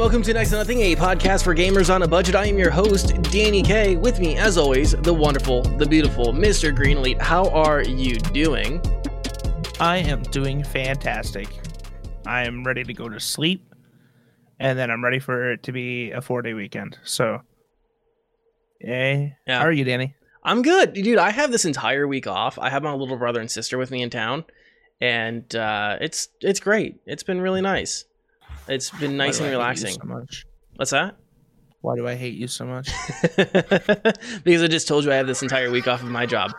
welcome to Next to Nothing, a podcast for gamers on a budget. I am your host, Danny K. With me, as always, the wonderful, the beautiful Mr. Green Elite. How are you doing? I am doing fantastic. I am ready to go to sleep, and then I'm ready for it to be a four day weekend. So, yay. Yeah. How are you, Danny? I'm good, dude. I have this entire week off. I have my little brother and sister with me in town, and uh, it's it's great. It's been really nice. It's been nice and I relaxing. So much? What's that? Why do I hate you so much? because I just told you I have this entire week off of my job.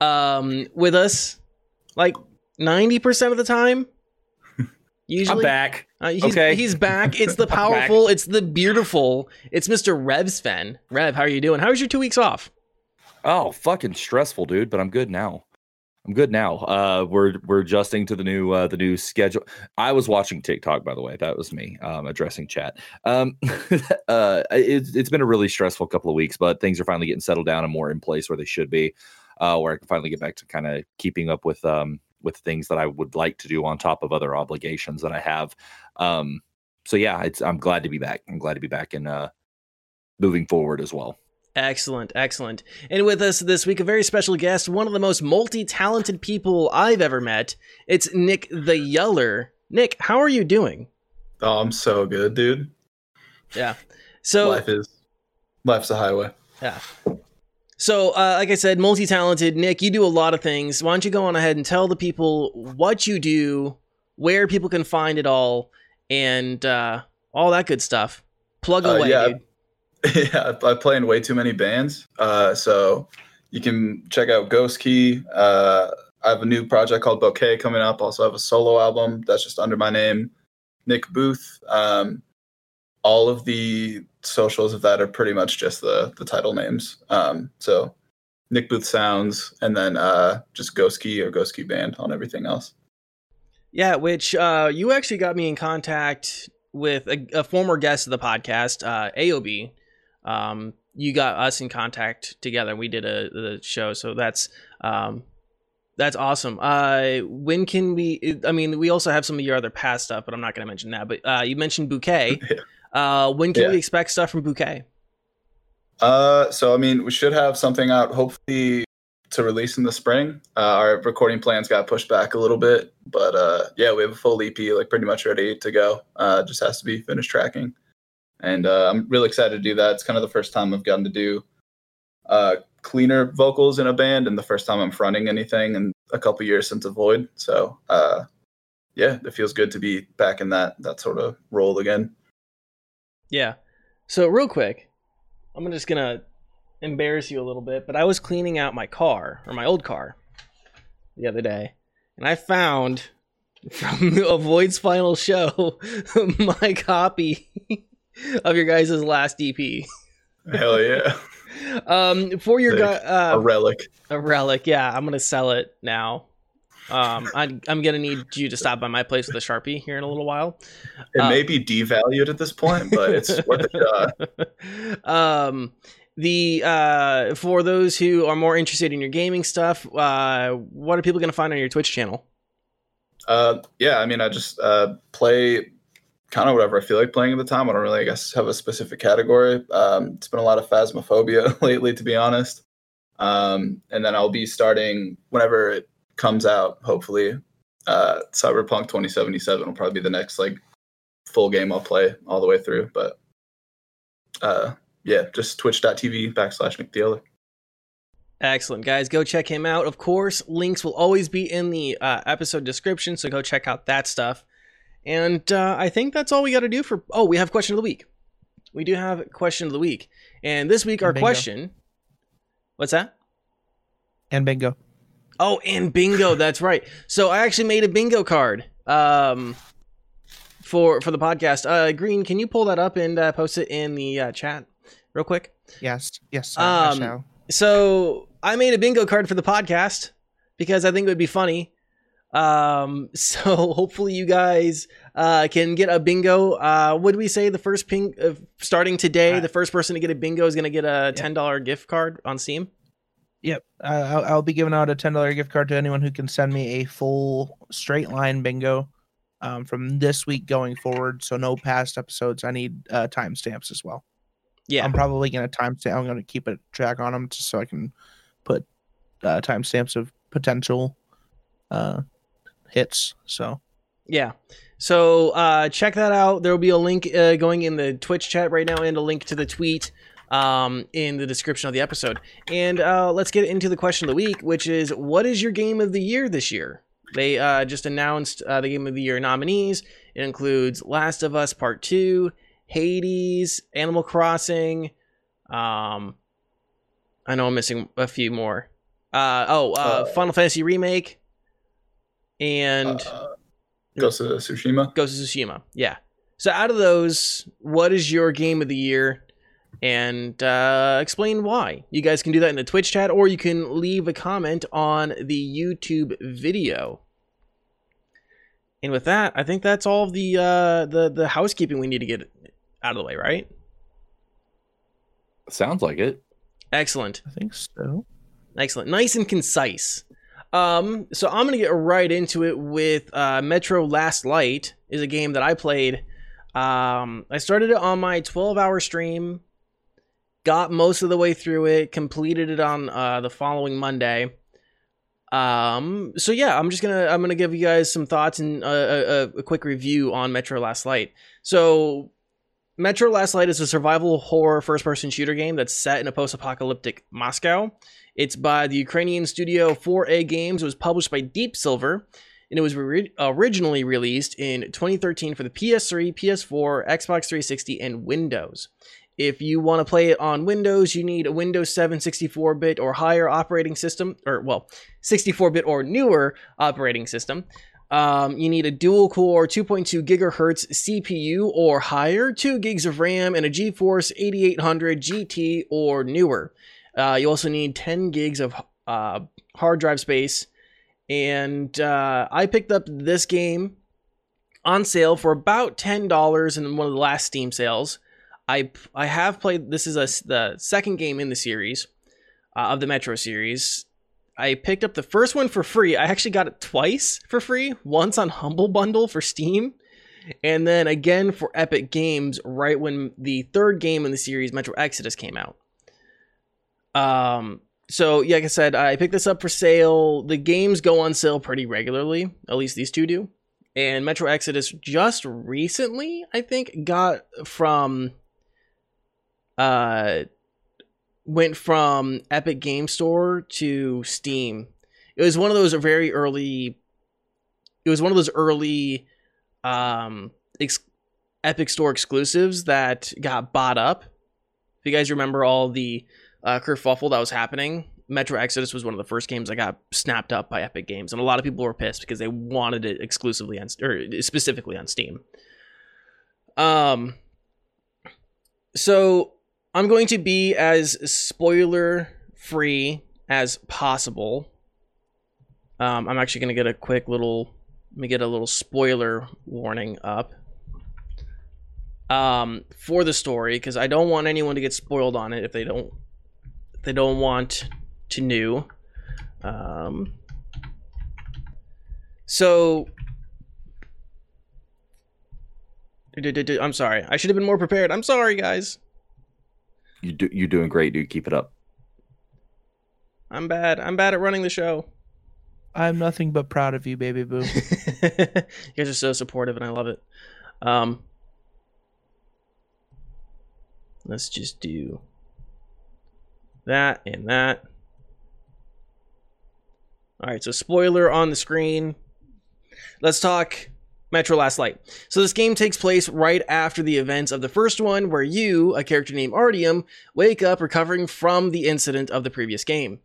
Um, with us, like ninety percent of the time. Usually, I'm back. Uh, he's, Okay. he's back. It's the powerful. It's the beautiful. It's Mr. Rev Sven. Rev, how are you doing? How was your two weeks off? Oh, fucking stressful, dude. But I'm good now. I'm good now. Uh, we're we're adjusting to the new uh, the new schedule. I was watching TikTok, by the way. That was me um, addressing chat. Um, uh, it's it's been a really stressful couple of weeks, but things are finally getting settled down and more in place where they should be. Uh, where I can finally get back to kind of keeping up with um with things that I would like to do on top of other obligations that I have. Um, so yeah, it's I'm glad to be back. I'm glad to be back and uh, moving forward as well. Excellent, excellent. And with us this week, a very special guest, one of the most multi-talented people I've ever met. It's Nick the Yeller. Nick, how are you doing? Oh, I'm so good, dude. Yeah. So Life is life's a highway. Yeah. So, uh, like I said, multi talented. Nick, you do a lot of things. Why don't you go on ahead and tell the people what you do, where people can find it all, and uh, all that good stuff? Plug Uh, away, yeah. dude. yeah, I play in way too many bands. Uh, so you can check out Ghost Key. Uh, I have a new project called Bouquet coming up. Also have a solo album that's just under my name, Nick Booth. Um, all of the socials of that are pretty much just the the title names. Um, so Nick Booth Sounds, and then uh, just Ghost Key or Ghost Key Band on everything else. Yeah, which uh, you actually got me in contact with a, a former guest of the podcast, uh, AOB. Um, you got us in contact together. We did a, the show, so that's um, that's awesome. Uh, when can we? I mean, we also have some of your other past stuff, but I'm not going to mention that. But uh, you mentioned Bouquet. Uh, when can Yeah. we expect stuff from Bouquet? Uh, so I mean, we should have something out hopefully to release in the spring. Uh, our recording plans got pushed back a little bit, but uh, yeah, we have a full EP like pretty much ready to go. Uh, just has to be finished tracking, and uh, I'm really excited to do that. It's kind of the first time I've gotten to do uh, cleaner vocals in a band, and the first time I'm fronting anything in a couple years since Avoid. So uh, yeah, it feels good to be back in that that sort of role again. Yeah. So real quick, I'm just gonna embarrass you a little bit, but I was cleaning out my car or my old car the other day, and I found from Avoid's final show my copy of your guys' last EP. Hell yeah, Um, for your guy, a uh, relic. a relic. Yeah, I'm gonna sell it now. Um, I, I'm gonna need you to stop by my place with a sharpie here in a little while. It Uh, may be devalued at this point, but it's worth a shot. um the uh for those who are more interested in your gaming stuff uh what are people going to find on your twitch channel Uh, yeah, I mean, I just uh, play kind of whatever I feel like playing at the time. I don't really, I guess, have a specific category. Um, it's been a lot of phasmophobia lately, to be honest. Um, and then I'll be starting whenever it comes out. Hopefully, uh, Cyberpunk 2077 will probably be the next like full game I'll play all the way through. But uh, yeah, just twitch.tv backslash Nick Dealer. excellent guys go check him out of course links will always be in the uh, episode description so go check out that stuff and uh, i think that's all we got to do for oh we have question of the week we do have question of the week and this week our Bingo. question what's that And bingo. Oh, and bingo, that's right. So I actually made a bingo card um for for the podcast. Uh Green, can you pull that up and uh, post it in the uh, chat real quick? Yes. Yes. I Um. So I made a bingo card for the podcast because I think it would be funny. Um so hopefully you guys uh can get a bingo. Uh would we say the first ping uh, starting today, the first person to get a bingo is going to get a $10 gift card on Steam? Yep. Uh, I'll, I'll be giving out a ten dollar gift card to anyone who can send me a full straight line bingo. um, from this week going forward. So no past episodes. I need uh, timestamps as well. Yeah. I'm probably gonna timestamp. I'm gonna keep a track on them just so I can put uh, timestamps of potential uh, hits. So Yeah. So uh, check that out. There will be a link uh, going in the Twitch chat right now and a link to the tweet um, in the description of the episode. And uh, let's get into the question of the week, which is what is your game of the year this year? They uh, just announced uh, the game of the year nominees. It includes Last of Us Part 2, Hades, Animal Crossing. Um, I know I'm missing a few more. Uh, oh, uh, Uh, Final Fantasy Remake. And. Uh, Ghost of Tsushima. Ghost of Tsushima. Yeah. So out of those, what is your game of the year? And uh, explain why. You guys can do that in the Twitch chat, or you can leave a comment on the YouTube video. And with that, I think that's all of the uh, the the housekeeping we need to get out of the way, right? Sounds like it. Excellent. I think so. Excellent. Nice and concise. Um, so I'm gonna get right into it with uh, Metro Last Light is a game that I played. Um, I started it on my 12 hour stream, got most of the way through it, completed it on uh, the following Monday. Um, so yeah, I'm just gonna I'm gonna give you guys some thoughts and uh, a, a, a quick review on Metro Last Light. So Metro Last Light is a survival horror first person shooter game that's set in a post apocalyptic Moscow. It's by the Ukrainian studio 4A Games. It was published by Deep Silver, and it was re- originally released in 2013 for the PS3, PS4, Xbox 360, and Windows. If you want to play it on Windows, you need a Windows 7 64-bit or higher operating system, or well, 64-bit or newer operating system. Um, you need a dual core 2.2 gigahertz CPU or higher, 2 gigs of RAM, and a GeForce 8800 GT or newer. Uh, you also need 10 gigs of uh, hard drive space. And uh, I picked up this game on sale for about $10 in one of the last Steam sales. I I have played. This is a, the second game in the series uh, of the Metro series. I picked up the first one for free. I actually got it twice for free. Once on Humble Bundle for Steam, and then again for Epic Games right when the third game in the series, Metro Exodus, came out. Um. So, yeah, like I said, I picked this up for sale. The games go on sale pretty regularly. At least these two do. And Metro Exodus just recently, I think, got from uh went from Epic Game Store to Steam. It was one of those very early it was one of those early um ex- Epic Store exclusives that got bought up. If you guys remember all the uh, kerfuffle that was happening, Metro Exodus was one of the first games that got snapped up by Epic Games, and a lot of people were pissed because they wanted it exclusively on or specifically on Steam. Um, so I'm going to be as spoiler free as possible. Um, I'm actually going to get a quick little, let me get a little spoiler warning up um, for the story because I don't want anyone to get spoiled on it if they don't, they don't want to know. Um, so I'm sorry. I should have been more prepared. I'm sorry, guys. You do you're doing great, dude. Keep it up. I'm bad. I'm bad at running the show. I'm nothing but proud of you, baby boo. you guys are so supportive, and I love it. Um, let's just do that and that. All right, so spoiler on the screen. Let's talk Metro Last Light. So this game takes place right after the events of the first one, where you, a character named Artyom, wake up recovering from the incident of the previous game.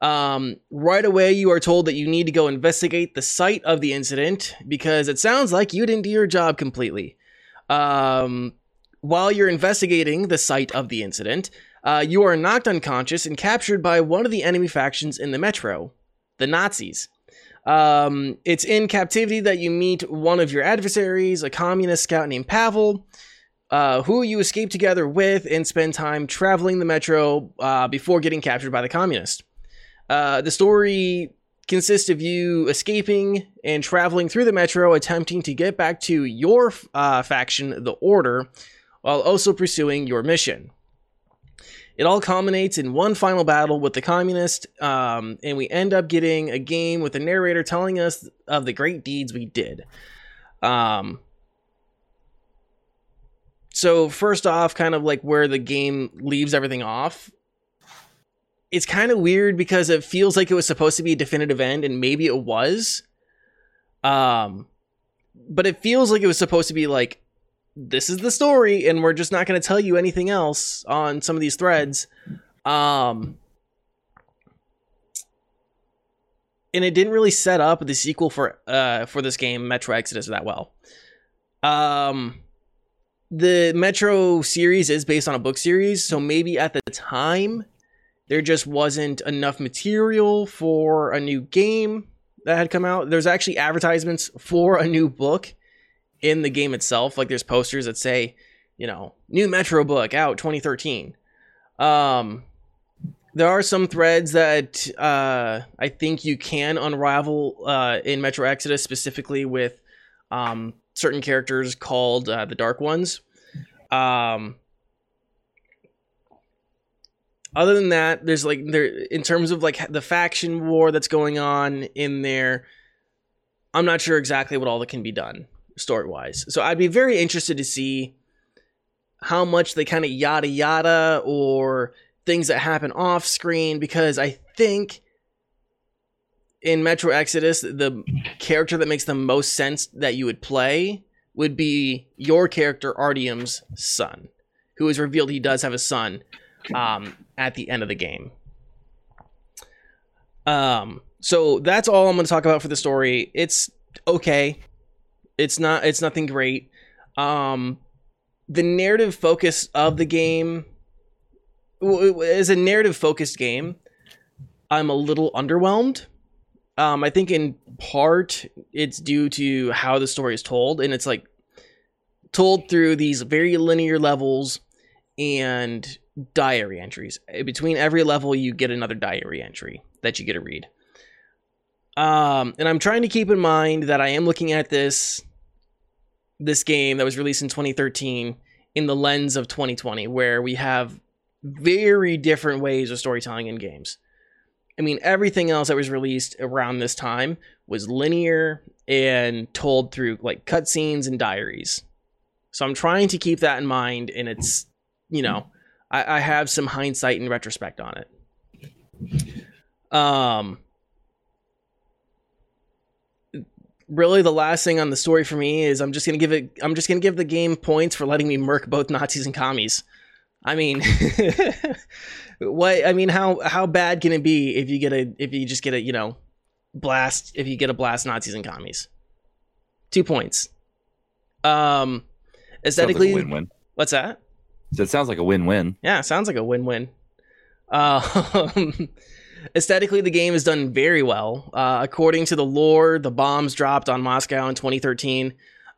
Um, right away, you are told that you need to go investigate the site of the incident because it sounds like you didn't do your job completely. Um, while you're investigating the site of the incident, uh, you are knocked unconscious and captured by one of the enemy factions in the metro, the Nazis. Um, it's in captivity that you meet one of your adversaries, a communist scout named Pavel, uh, who you escape together with and spend time traveling the metro uh, before getting captured by the communist. Uh, the story consists of you escaping and traveling through the metro, attempting to get back to your uh, faction, the Order, while also pursuing your mission. It all culminates in one final battle with the communist, um, and we end up getting a game with the narrator telling us of the great deeds we did. Um, so first off, kind of like where the game leaves everything off, it's kind of weird because it feels like it was supposed to be a definitive end, and maybe it was. Um, but it feels like it was supposed to be like this is the story and we're just not going to tell you anything else on some of these threads. Um and it didn't really set up the sequel for uh for this game metro exodus that well. Um the metro series is based on a book series so maybe at the time there just wasn't enough material for a new game that had come out. There's actually advertisements for a new book in the game itself. Like there's posters that say, you know, new Metro book out 2013. Um, there are some threads that uh, I think you can unravel uh, in Metro Exodus, specifically with um, certain characters called uh, the Dark Ones. Um, other than that, there's like there in terms of like the faction war that's going on in there. I'm not sure exactly what all that can be done story wise. So I'd be very interested to see how much they kind of yada yada or things that happen off screen because I think in Metro Exodus, the character that makes the most sense that you would play would be your character, Artyom's son, who is revealed he does have a son um, at the end of the game. Um, so that's all I'm going to talk about for the story. It's okay. It's not. It's nothing great. Um, the narrative focus of the game is a narrative focused game. I'm a little underwhelmed. Um, I think in part it's due to how the story is told, and it's like told through these very linear levels and diary entries. Between every level, you get another diary entry that you get to read. Um, and I'm trying to keep in mind that I am looking at this this game that was released in 2013 in the lens of 2020, where we have very different ways of storytelling in games. I mean, everything else that was released around this time was linear and told through like cutscenes and diaries. So I'm trying to keep that in mind, and it's, you know, I, I have some hindsight and retrospect on it. Um, really the last thing on the story for me is I'm just gonna give it I'm just gonna give the game points for letting me murk both Nazis and commies. I mean what I mean how how bad can it be if you get a if you just get a, you know, blast if you get a blast Nazis and commies? Two points. Um aesthetically like win-win. What's that? So it sounds like a win-win. Yeah, sounds like a win-win. Uh, Aesthetically, the game is done very well. Uh, according to the lore, the bombs dropped on Moscow in 2013.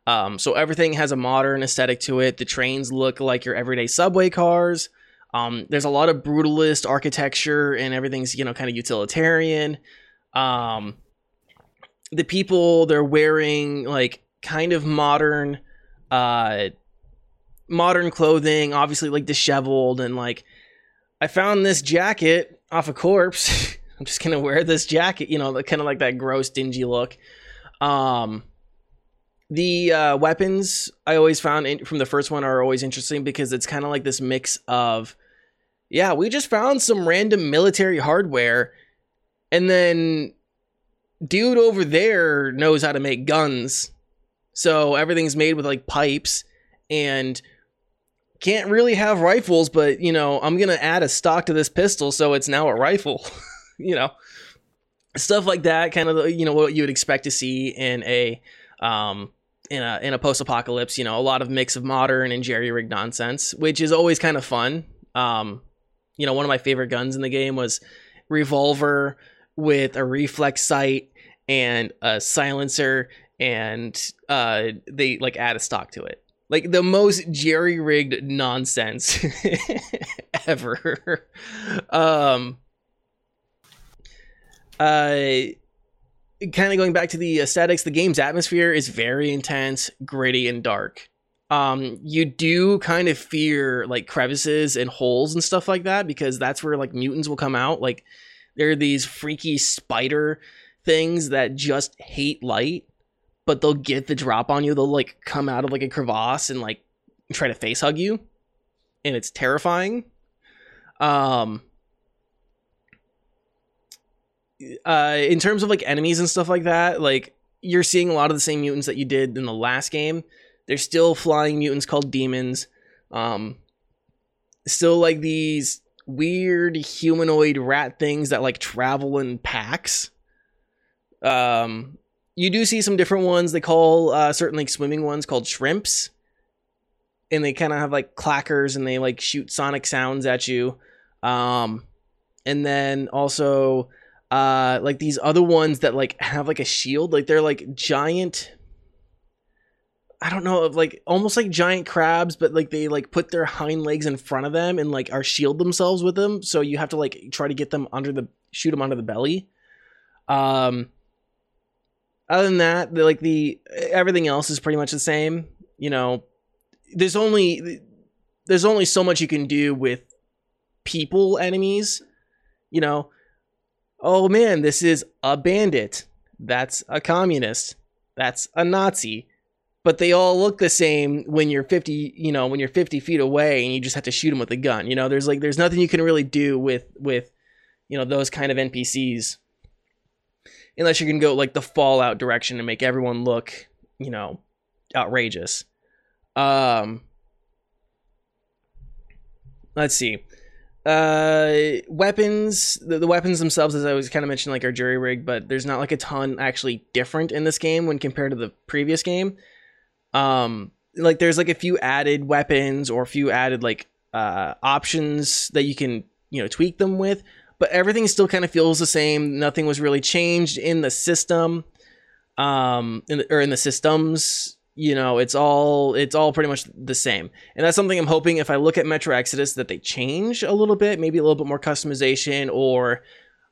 Um, so everything has a modern aesthetic to it. The trains look like your everyday subway cars. Um, there's a lot of brutalist architecture, and everything's you know kind of utilitarian. Um, the people they're wearing like kind of modern, uh, modern clothing, obviously like disheveled and like. I found this jacket off a corpse. I'm just gonna wear this jacket, you know, kind of like that gross, dingy look. Um, the uh, weapons I always found in, from the first one are always interesting because it's kind of like this mix of, yeah, we just found some random military hardware, and then dude over there knows how to make guns, so everything's made with like pipes and can't really have rifles, but you know, I'm gonna add a stock to this pistol, so it's now a rifle. you know, stuff like that, kind of you know what you would expect to see in a um, in a in a post apocalypse. You know, a lot of mix of modern and jerry rig nonsense, which is always kind of fun. Um, you know, one of my favorite guns in the game was revolver with a reflex sight and a silencer, and uh, they like add a stock to it like the most jerry rigged nonsense ever. um, uh, kind of going back to the aesthetics, the game's atmosphere is very intense, gritty, and dark. Um, you do kind of fear like crevices and holes and stuff like that because that's where like mutants will come out. Like there are these freaky spider things that just hate light, but they'll get the drop on you. They'll like come out of like a crevasse and like try to face hug you, and it's terrifying. Um, uh, in terms of like enemies and stuff like that, like you're seeing a lot of the same mutants that you did in the last game. There's still flying mutants called demons. Um, still like these weird humanoid rat things that like travel in packs. Um, you do see some different ones. They call uh, certain like swimming ones called shrimps, and they kind of have like clackers and they like shoot sonic sounds at you. Um, and then also uh like these other ones that like have like a shield like they're like giant i don't know of like almost like giant crabs but like they like put their hind legs in front of them and like are shield themselves with them so you have to like try to get them under the shoot them under the belly um other than that the, like the everything else is pretty much the same you know there's only there's only so much you can do with people enemies you know oh man, this is a bandit. That's a communist. That's a Nazi. But they all look the same when you're 50, you know, when you're 50 feet away and you just have to shoot them with a gun. You know, there's like there's nothing you can really do with with you know those kind of NPCs unless you can go like the Fallout direction and make everyone look, you know, outrageous. Um let's see uh weapons the, the weapons themselves as i was kind of mentioned like are jury rig but there's not like a ton actually different in this game when compared to the previous game um like there's like a few added weapons or a few added like uh options that you can you know tweak them with but everything still kind of feels the same. Nothing was really changed in the system um in the, or in the systems you know it's all it's all pretty much the same. And that's something i'm hoping if i look at metro exodus that they change a little bit maybe a little bit more customization or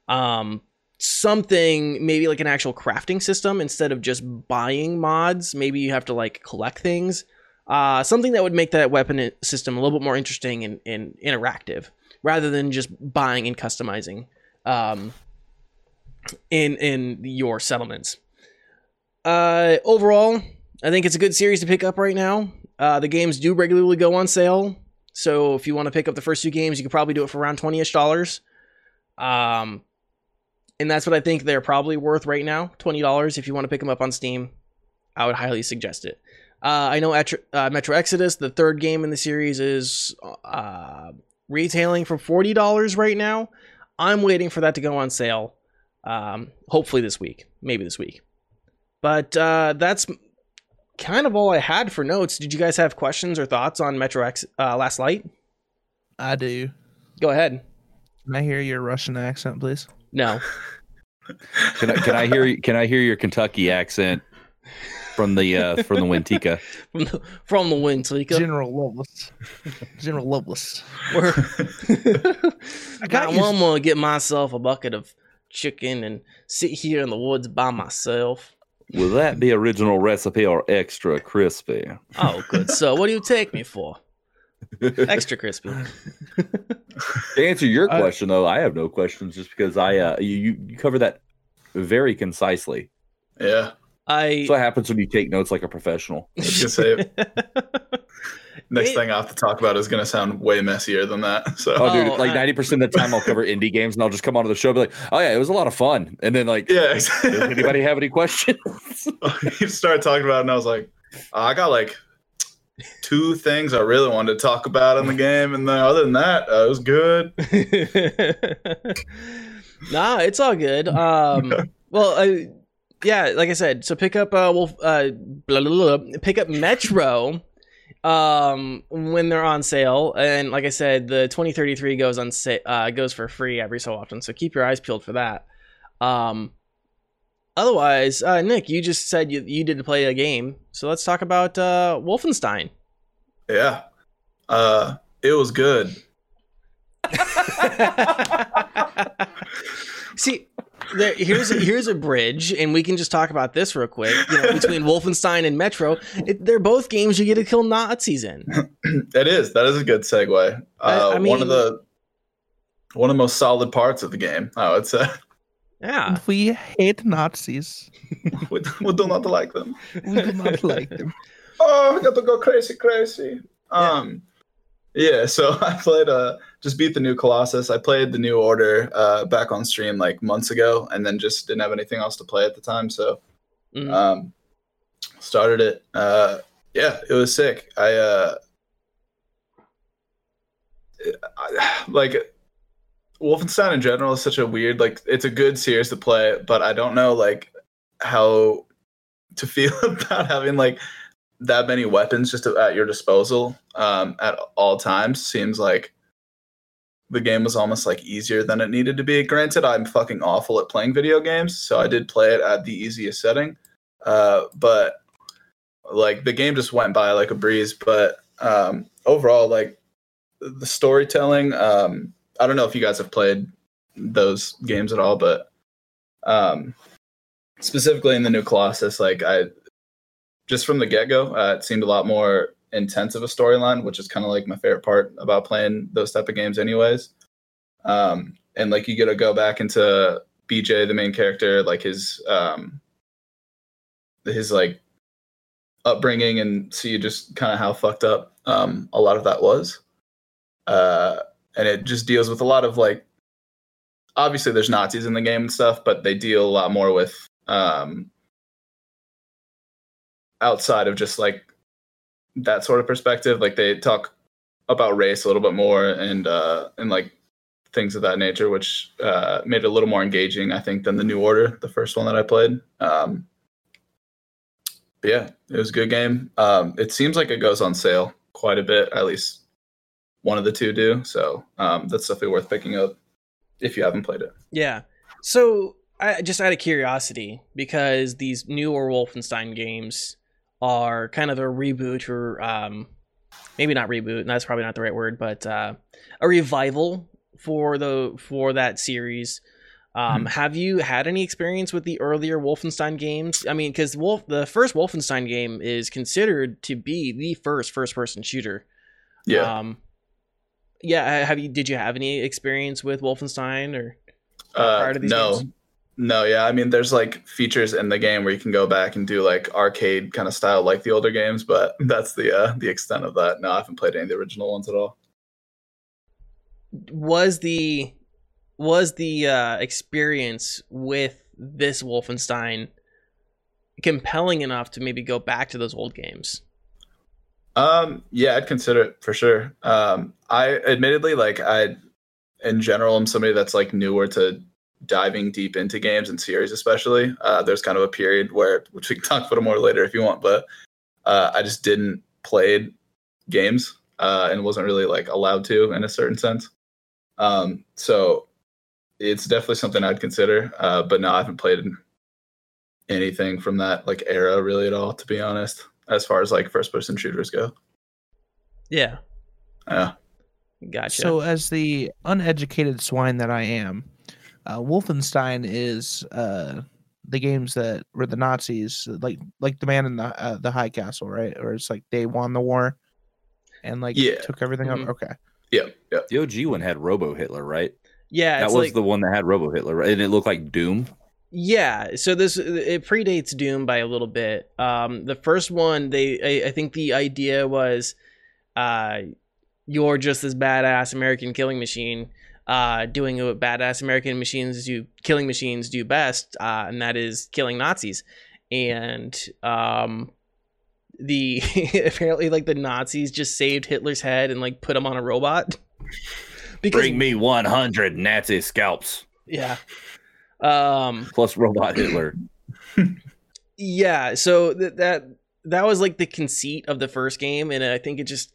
um something maybe like an actual crafting system instead of just buying mods. Maybe you have to like collect things. Uh something that would make that weapon system a little bit more interesting and, and interactive rather than just buying and customizing um in in your settlements uh overall I think it's a good series to pick up right now. Uh, the games do regularly go on sale, so if you want to pick up the first two games, you could probably do it for around twenty ish dollars. Um, and that's what I think they're probably worth right now, twenty dollars. If you want to pick them up on Steam, I would highly suggest it. Uh, I know Metro, uh, Metro Exodus, the third game in the series, is uh, retailing for forty dollars right now. I'm waiting for that to go on sale. Um, hopefully this week, maybe this week. But uh, that's kind of all I had for notes. Did you guys have questions or thoughts on Metro X uh, Last Light? I do. Go ahead. Can I hear your Russian accent, please? No. Can I can I hear can I hear your Kentucky accent from the uh from the Wintika? from the, from the Wintika. General Loveless. General Loveless. Where I got now you. I'm gonna get myself a bucket of chicken and sit here in the woods by myself. Will that be original recipe or extra crispy? Oh, good. so, what do you take me for? Extra crispy. To answer your Uh, question though, I have no questions just because I uh you you you cover that very concisely. yeah. I. That's what happens when you take notes like a professional. I was gonna say next It- thing I have to talk about is gonna sound way messier than that. So Oh, dude, Oh, like ninety percent of the time I'll cover indie games and I'll just come onto the show and be like, "Oh yeah, it was a lot of fun," and then like, yeah, does anybody have any questions? you started talking about it and I was like, "Oh, I got like two things I really wanted to talk about in the game, and then other than that, uh, it was good. nah, it's all good. Um, well, uh, yeah, like I said, so pick up uh, Wolf, uh, blah, blah, blah, pick up Metro, um, when they're on sale, and like I said, the 2033 goes on sa- uh, goes for free every so often, so keep your eyes peeled for that. Um, otherwise, uh, Nick, you just said you you did play a game, so let's talk about uh, Wolfenstein. Yeah, uh, it was good. See, there, here's a, here's a bridge, and we can just talk about this real quick. You know, between Wolfenstein and Metro, it, they're both games you get to kill Nazis in. it is. That is a good segue. Uh, I one mean- of the one of the most solid parts of the game, I would say. Yeah, We hate Nazis. we, we do not like them. We do not like them. oh, I got to go crazy, crazy. Um, yeah. So I played uh just beat the new Colossus. I played the new Order uh back on stream like months ago, and then just didn't have anything else to play at the time. So Mhm. um, started it. Uh, yeah, it was sick. I uh, I, like Wolfenstein in general is such a weird like it's a good series to play, but I don't know like how to feel about having like that many weapons just at your disposal um, at all times. Seems like the game was almost like easier than it needed to be. Granted, I'm fucking awful at playing video games, so I did play it at the easiest setting. Uh, but like the game just went by like a breeze. But um, overall, like the storytelling, um, I don't know if you guys have played those games at all, but um, specifically in the new Colossus, like I just from the get go, uh, it seemed a lot more intense of a storyline, which is kind of like my favorite part about playing those type of games, anyways. Um, and like you get to go back into BJ, the main character, like his um, his like upbringing, and see just kind of how fucked up um, a lot of that was. Uh, and it just deals with a lot of like obviously there's Nazis in the game and stuff, but they deal a lot more with um, outside of just like that sort of perspective. Like they talk about race a little bit more and uh, and like things of that nature, which uh, made it a little more engaging, I think, than the New Order, the first one that I played. Um, yeah, it was a good game. Um, it seems like it goes on sale quite a bit, at least one of the two do. So um, that's definitely worth picking up if you haven't played it. yeah. So I just out of curiosity, because these newer Wolfenstein games are kind of a reboot or um, maybe not reboot, and that's probably not the right word, but uh, a revival for the for that series. Um, Have you had any experience with the earlier Wolfenstein games? I mean, because Wolf, the first Wolfenstein game is considered to be the first first-person shooter. Yeah. Um, yeah. Have you? Did you have any experience with Wolfenstein or prior Uh, to these no, games? No, yeah. I mean, there's like features in the game where you can go back and do like arcade kind of style, like the older games, but that's the uh, the extent of that. No, I haven't played any of the original ones at all. was the was the uh, experience with this Wolfenstein compelling enough to maybe go back to those old games? Um, yeah, I'd consider it for sure. Um, I admittedly like I, in general, I'm somebody that's like newer to diving deep into games and series, especially. Uh, there's kind of a period where, which we can talk about more later if you want, but uh, I just didn't play games uh, and wasn't really like allowed to in a certain sense. Um, so it's definitely something I'd consider. Uh, but no, I haven't played anything from that like era really at all, to be honest, as far as like first person shooters go. Yeah, Yeah. gotcha. So, as the uneducated swine that I am, uh, Wolfenstein is uh, the games that were the Nazis, like like the man in the uh, the High Castle, right? Or it's like they won the war and like Yeah. took everything Mhm. up. Okay, Yeah. Yeah. The OG one had Robo Hitler, right? yeah, that it's was like the one that had Robo Hitler, right? And it looked like Doom. yeah. So this it predates Doom by a little bit. Um, the first one, they I, I think the idea was, uh, you're just this badass American killing machine. Uh, doing what badass American machines do, killing machines do best, uh, and that is killing Nazis. And um, the apparently like the Nazis just saved Hitler's head and like put him on a robot. because Bring me 100 Nazi scalps yeah, um, plus Robot Hitler. yeah. So th- that that was like the conceit of the first game, and I think it just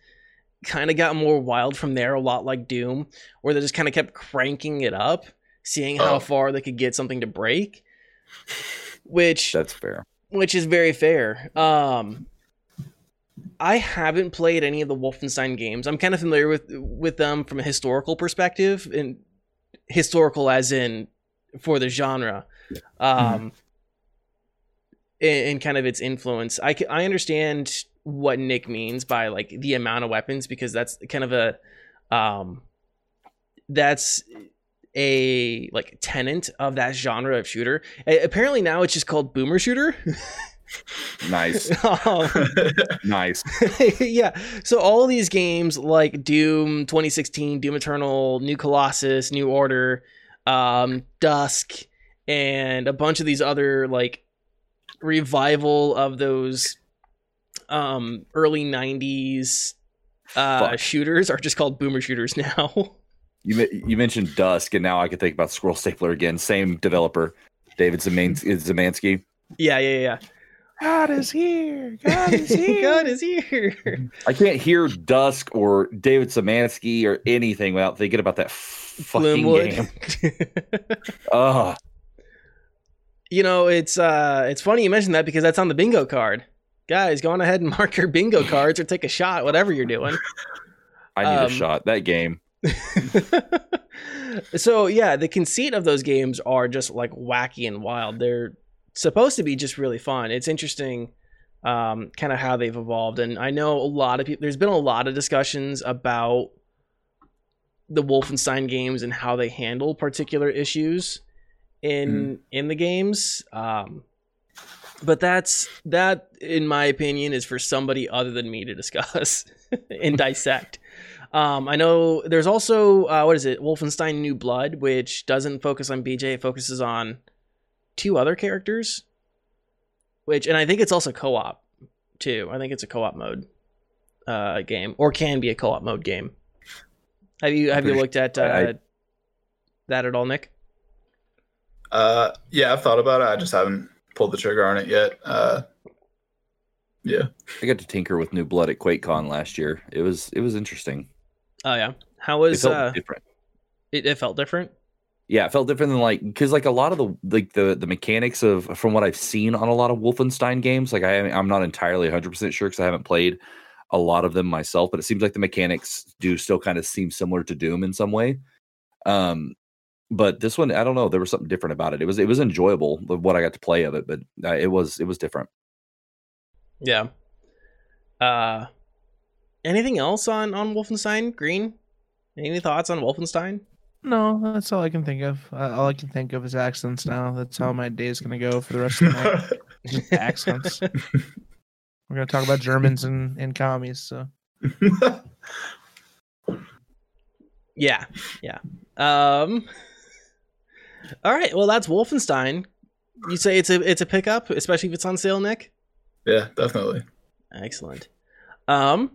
kind of got more wild from there. A lot like Doom, where they just kind of kept cranking it up, seeing how Oh. far they could get something to break. Which That's fair. which is very fair. Um, I haven't played any of the Wolfenstein games. I'm kind of familiar with with them from a historical perspective, and historical as in for the genre. Um, and, and kind of its influence. I, I understand what Nick means by like the amount of weapons because that's kind of a um that's a like tenant of that genre of shooter. A- apparently now it's just called boomer shooter. Nice, um, nice. yeah. So all these games like Doom 2016, Doom Eternal, New Colossus, New Order, um, Dusk, and a bunch of these other like revival of those um early 90s uh Fuck. shooters are just called boomer shooters now. You you mentioned Dusk, and now I can think about Scroll Stapler again. Same developer, David Zeman- Szymanski. yeah, yeah, yeah. God is here. God is here. God is here. I can't hear Dusk or David Szymanski or anything without thinking about that f- fucking game. Gloomwood. Ugh. you know, it's uh it's funny you mentioned that because that's on the bingo card. Guys, go on ahead and mark your bingo cards or take a shot, whatever you're doing. I need Um, a shot. That game. so yeah, the conceit of those games are just like wacky and wild. They're supposed to be just really fun. It's interesting um, kind of how they've evolved. And I know a lot of people there's been a lot of discussions about the Wolfenstein games and how they handle particular issues in in the games. Um, but that's that in my opinion is for somebody other than me to discuss and dissect. Um, I know there's also uh, what is it, Wolfenstein New Blood, which doesn't focus on BJ, it focuses on two other characters. Which and I think it's also co-op too. I think it's a co-op mode uh, game, or can be a co-op mode game. Have you have you looked at uh, I- that at all, Nick? Uh, yeah, I've thought about it. I just haven't pulled the trigger on it yet. Uh, yeah. I got to tinker with New Blood at QuakeCon last year. It was it was interesting. Oh yeah, how It was felt uh, different. it? It felt different. Yeah, it felt different than like because like a lot of the like the the mechanics of from what I've seen on a lot of Wolfenstein games. Like I I'm not entirely 100 percent sure because I haven't played a lot of them myself, but it seems like the mechanics do still kind of seem similar to Doom in some way. Um, but this one I don't know. There was something different about it. It was it was enjoyable what I got to play of it, but uh, it was it was different. Yeah. Uh, anything else on on Wolfenstein Green? Any thoughts on Wolfenstein? No, that's all I can think of. Uh, all I can think of is accents now. That's how my day is going to go for the rest of the night. Accents. We're going to talk about Germans and, and commies. So Yeah, yeah. Um. All right. Well, that's Wolfenstein. You say it's a it's a pickup, especially if it's on sale, Nick. yeah, definitely. Excellent. Um,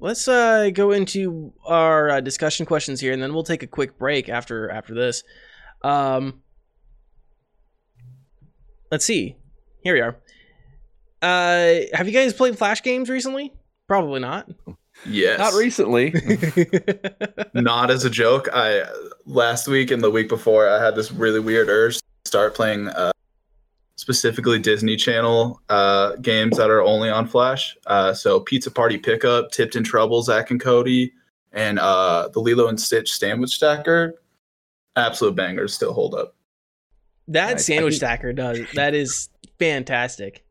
let's uh go into our uh, discussion questions here, and then we'll take a quick break after after this. Um, let's see. Here we are. Uh, have you guys played Flash games recently? Probably not. Yes. Not recently. Not as a joke. I last week and the week before, I had this really weird urge to start playing uh, specifically Disney Channel uh, games that are only on Flash. Uh, so Pizza Party Pickup, Tipped in Trouble, Zack and Cody, and uh, the Lilo and Stitch Sandwich Stacker. Absolute bangers still hold up. that Nice. I sandwich think- stacker does. That is fantastic.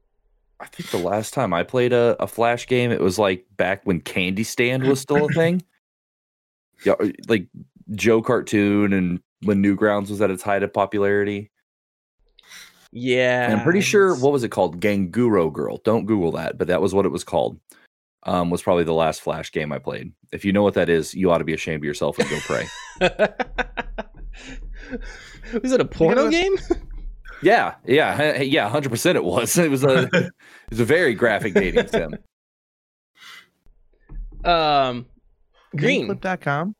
I think the last time I played a, a flash game, it was like back when Candy Stand was still a thing. Yeah, uh, like Joe Cartoon and when Newgrounds was at its height of popularity. Yeah, And I'm pretty sure what was it called? Ganguro Girl. Don't Google that, but that was what it was called. Um, was probably the last flash game I played. If you know what that is, you ought to be ashamed of yourself and go pray. was it a porno was- game? yeah, yeah, yeah, hundred percent. It was. It was a it was a very graphic dating sim. Um, green. Miniclip.com.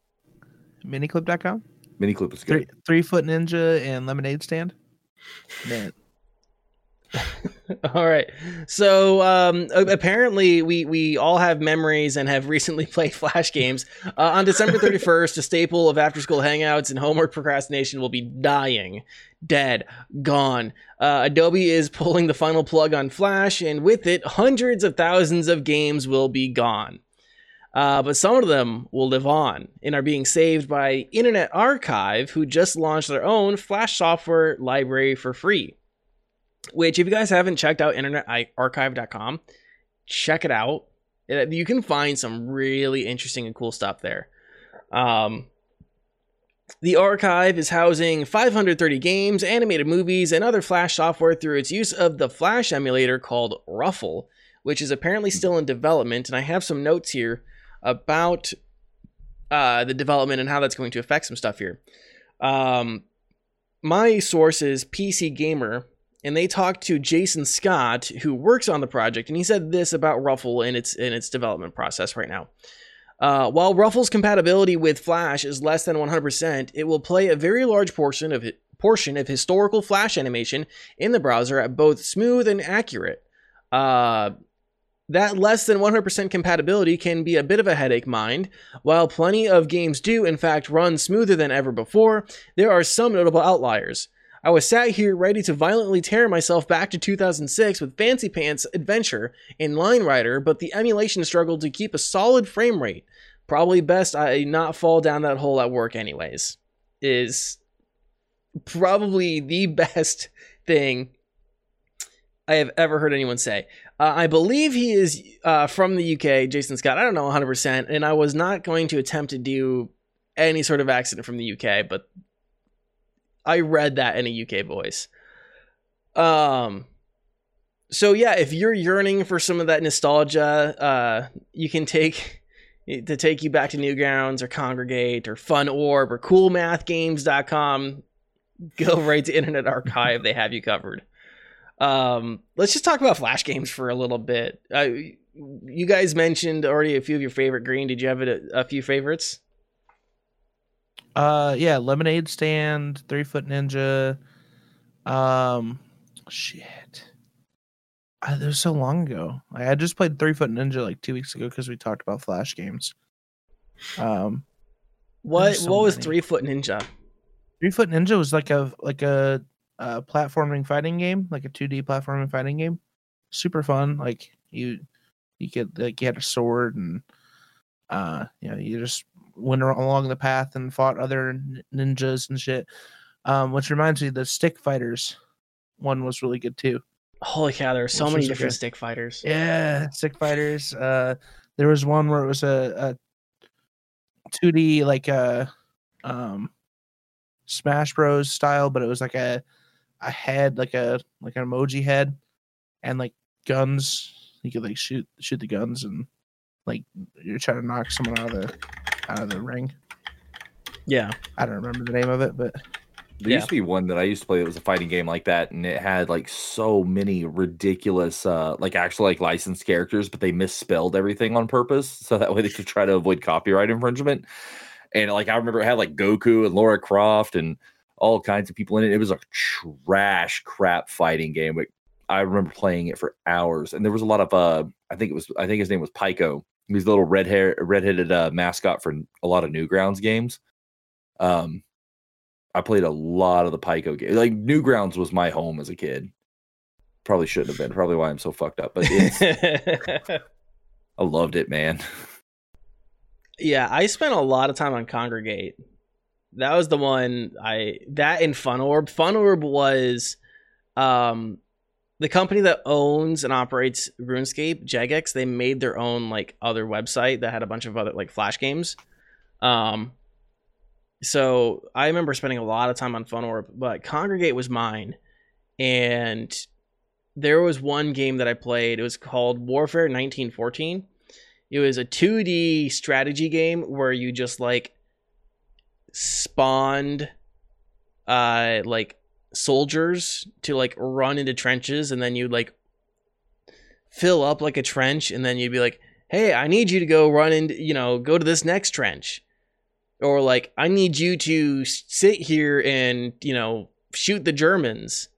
Miniclip.com. Miniclip was Three, good. three foot ninja and lemonade stand. Man, All right. So um, apparently, we we all have memories and have recently played Flash games. Uh, on December 31st, a staple of after school hangouts and homework procrastination will be dying, dead, gone. Uh, Adobe is pulling the final plug on Flash, and with it, hundreds of thousands of games will be gone. Uh, but some of them will live on and are being saved by Internet Archive, who just launched their own Flash software library for free. Which, if you guys haven't checked out internetarchive.com, check it out. You can find some really interesting and cool stuff there. Um, the archive is housing 530 games, animated movies, and other Flash software through its use of the Flash emulator called Ruffle, which is apparently still in development. And I have some notes here about uh, the development and how that's going to affect some stuff here. Um, my source is PC Gamer, and they talked to Jason Scott, who works on the project, and he said this about Ruffle in its in its development process right now. Uh, while Ruffle's compatibility with Flash is less than 100%, it will play a very large portion of portion of historical Flash animation in the browser at both smooth and accurate. Uh, that less than 100% compatibility can be a bit of a headache, mind. While plenty of games do, in fact, run smoother than ever before, there are some notable outliers. I was sat here ready to violently tear myself back to 2006 with Fancy Pants Adventure and Line Rider, but the emulation struggled to keep a solid frame rate. Probably best I not fall down that hole at work, anyways. Is probably the best thing I have ever heard anyone say. Uh, I believe he is uh, from the UK, Jason Scott. I don't know 100%, and I was not going to attempt to do any sort of accent from the UK, but I read that in a UK voice. Um, so yeah, if you're yearning for some of that nostalgia, uh, you can take to take you back to Newgrounds or Kongregate or FunOrb or CoolMathGames.com. Go right to Internet Archive; they have you covered. Um, let's just talk about Flash games for a little bit. Uh, you guys mentioned already a few of your favorite green. Did you have a, a few favorites? Uh, yeah, Lemonade Stand, Three Foot Ninja. Um, shit. I, that was so long ago. I, I just played Three Foot Ninja like two weeks ago because we talked about Flash games. Um, What so what was many. Three Foot Ninja? Three Foot Ninja was like a like a, uh platforming fighting game, like a 2D platforming fighting game. Super fun. Like you, you get like you had a sword and, uh, you know, you just went along the path and fought other ninjas and shit. Um, which reminds me, the Stick Fighters one was really good too. Holy cow, there are so Which many different a- stick fighters. Yeah, Stick Fighters. Uh, there was one where it was a, a 2D like a um Smash Bros style, but it was like a a head, like a like an emoji head, and like guns. You could like shoot shoot the guns and like you're trying to knock someone out of the out of the ring. Yeah. I don't remember the name of it, but There Yeah. used to be one that I used to play that was a fighting game like that, and it had like so many ridiculous, uh, like actual like licensed characters, but they misspelled everything on purpose, so that way they could try to avoid copyright infringement. And like I remember it had like Goku and Lara Croft and all kinds of people in it. It was a trash crap fighting game, but I remember playing it for hours. And there was a lot of uh, I think it was I think his name was Pico. He's the little red hair redheaded uh, mascot for a lot of Newgrounds games. Um, I played a lot of the Pico games. Like Newgrounds was my home as a kid. Probably shouldn't have been. Probably why I'm so fucked up. But I loved it, man. yeah, I spent a lot of time on Kongregate. That was the one I that in FunOrb. Fun Orb was um the company that owns and operates RuneScape, Jagex, they made their own like other website that had a bunch of other like flash games. Um so I remember spending a lot of time on FunOrb, but Kongregate was mine. And there was one game that I played. It was called Warfare 1914. It was a 2D strategy game where you just like spawned uh like soldiers to like run into trenches and then you'd like fill up like a trench and then you'd be like, "Hey, I need you to go run and you know, go to this next trench." Or like, "I need you to sit here and, you know, shoot the Germans."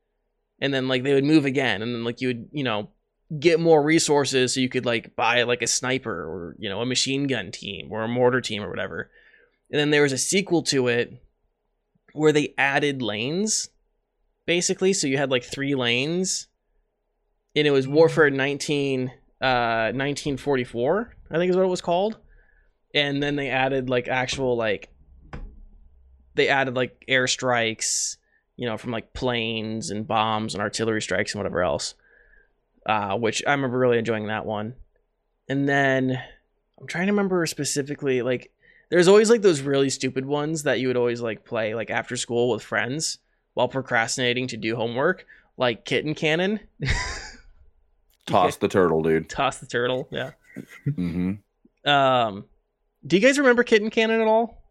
And then like they would move again and then like you would, you know, get more resources so you could like buy like a sniper or you know a machine gun team or a mortar team or whatever and then there was a sequel to it where they added lanes basically so you had like three lanes and it was warfare 19 uh 1944 i think is what it was called and then they added like actual like they added like airstrikes, you know, from like planes and bombs and artillery strikes and whatever else. Uh, which I remember really enjoying that one. And then I'm trying to remember specifically like there's always like those really stupid ones that you would always like play like after school with friends while procrastinating to do homework, like kitten cannon. Toss the turtle, dude. Toss the turtle, yeah. hmm Um, do you guys remember kitten cannon at all?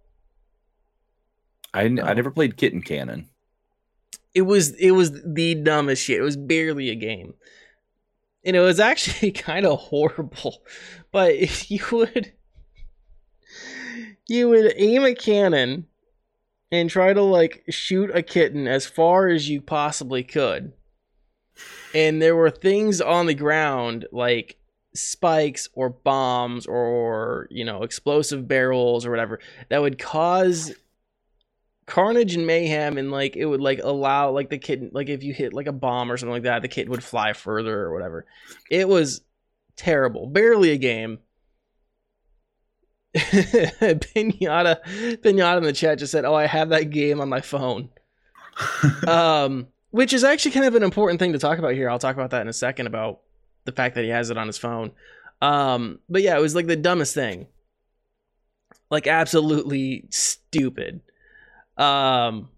i never played Kitten Cannon. It was it was the dumbest shit. It was barely a game, and it was actually kind of horrible. But if you would you would aim a cannon and try to like shoot a kitten as far as you possibly could. And there were things on the ground like spikes or bombs or you know explosive barrels or whatever that would cause carnage and mayhem and like it would like allow like the kitten like if you hit like a bomb or something like that the kitten would fly further or whatever. It was terrible. Barely a game pinata pinata in the chat just said oh i have that game on my phone. Um which is actually kind of an important thing to talk about here. I'll talk about that in a second about the fact that he has it on his phone. Um but yeah it was like the dumbest thing. Like absolutely stupid. Um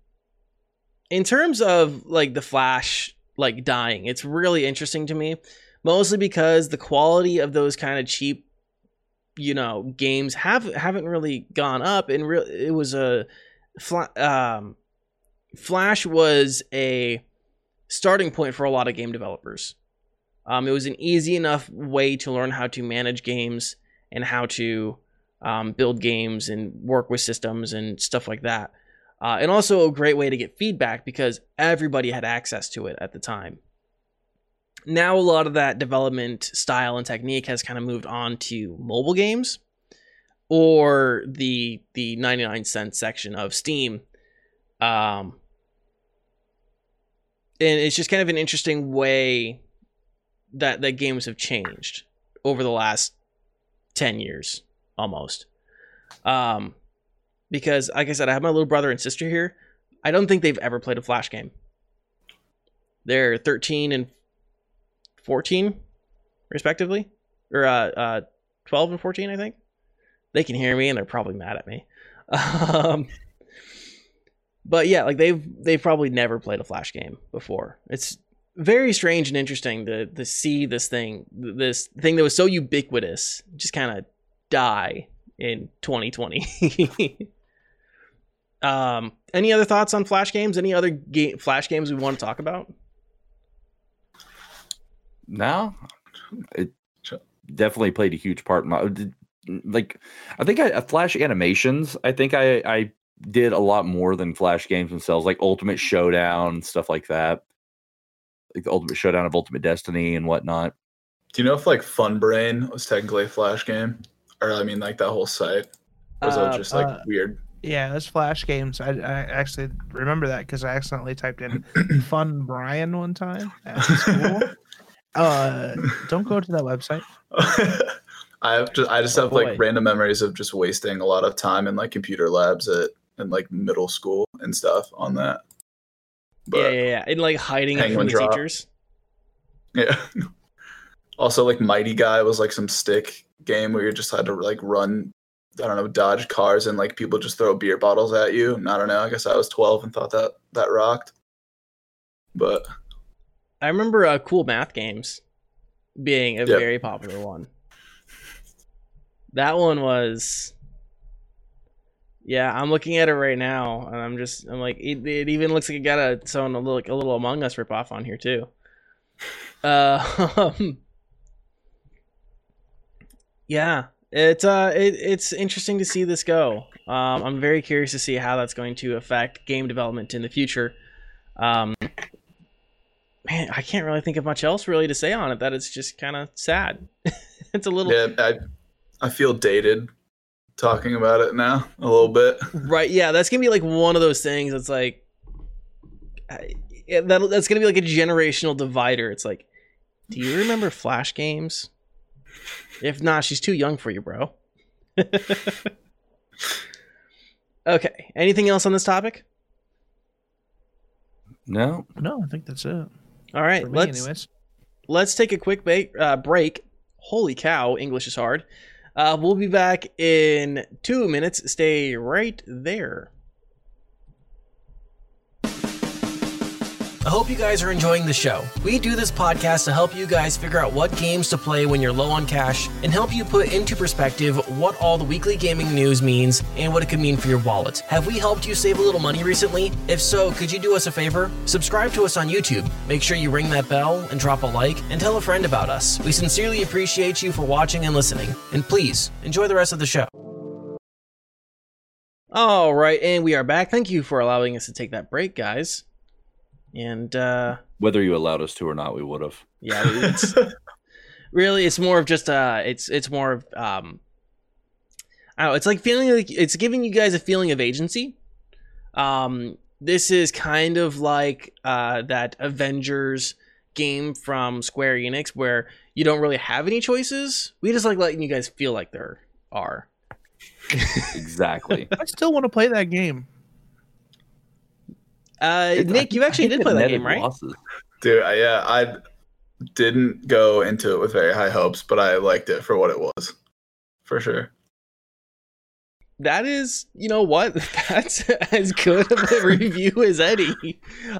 in terms of like the flash like dying it's really interesting to me mostly because the quality of those kind of cheap you know games have haven't really gone up and real it was a um flash was a starting point for a lot of game developers um it was an easy enough way to learn how to manage games and how to um, build games and work with systems and stuff like that uh, and also a great way to get feedback because everybody had access to it at the time. Now, a lot of that development style and technique has kind of moved on to mobile games or the the 99 cent section of Steam. Um, and it's just kind of an interesting way that that games have changed over the last 10 years almost. Um, because like I said, I have my little brother and sister here. I don't think they've ever played a flash game. They're 13 and 14, respectively, or uh, uh, 12 and 14, I think. They can hear me, and they're probably mad at me. Um, but yeah, like they've they've probably never played a flash game before. It's very strange and interesting to to see this thing, this thing that was so ubiquitous, just kind of die in 2020. um, any other thoughts on flash games? Any other ga- flash games we want to talk about? No, it definitely played a huge part in my like. I think I uh, Flash animations. I think I I did a lot more than Flash games themselves, like Ultimate Showdown stuff like that, like the Ultimate Showdown of Ultimate Destiny and whatnot. Do you know if like Funbrain was technically a Flash game, or I mean like that whole site, or was Uh, that just like uh, weird? Yeah, those flash games. I, I actually remember that because I accidentally typed in "Fun Brian" one time at school. uh, don't go to that website. I have just I just Oh, have boy. like random memories of just wasting a lot of time in like computer labs at in like middle school and stuff on that. yeah, But yeah, yeah, and like hiding it from the drop. teachers. yeah. also like Mighty Guy was like some stick game where you just had to like run I don't know, dodge cars and like people just throw beer bottles at you. And I don't know, I guess I was twelve and thought that that rocked. But I remember uh, cool math games being a Yep. very popular one. That one was, yeah. I'm looking at it right now, and I'm just, I'm like, it, it even looks like it got a someone a little, like a little Among Us ripoff on here too. Uh, yeah, it's uh, it, it's interesting to see this go. Um, I'm very curious to see how that's going to affect game development in the future. Um, man, I can't really think of much else really to say on it. That it's just kind of sad. it's a little yeah, I I feel dated talking about it now a little bit. right. Yeah, that's gonna be like one of those things. It's like I- that that's gonna be like a generational divider. It's like, do you remember Flash games? If not, she's too young for you, bro. okay. Anything else on this topic? No, No, I think that's it. All right. Me, let's anyways. let's take a quick ba- uh, break. Holy cow, English is hard. Uh, we'll be back in two minutes. Stay right there. I hope you guys are enjoying the show. We do this podcast to help you guys figure out what games to play when you're low on cash and help you put into perspective what all the weekly gaming news means and what it could mean for your wallet. Have we helped you save a little money recently? If so, could you do us a favor? Subscribe to us on YouTube. Make sure you ring that bell and drop a like and tell a friend about us. We sincerely appreciate you for watching and listening. And please enjoy the rest of the show. All right, and we are back. Thank you for allowing us to take that break, guys. And uh whether you allowed us to or not, we would have. yeah, it's really it's more of just uh it's it's more of um I don't know, it's like feeling like it's giving you guys a feeling of agency. Um this is kind of like uh that Avengers game from Square Enix where you don't really have any choices. We just like letting you guys feel like there are. Exactly. I still want to play that game. Uh It's- Nick, you actually think did play that game, right? losses. Dude, I, yeah, I didn't go into it with very high hopes, but I liked it for what it was, for sure. That is, you know what? That's as good of a review as any.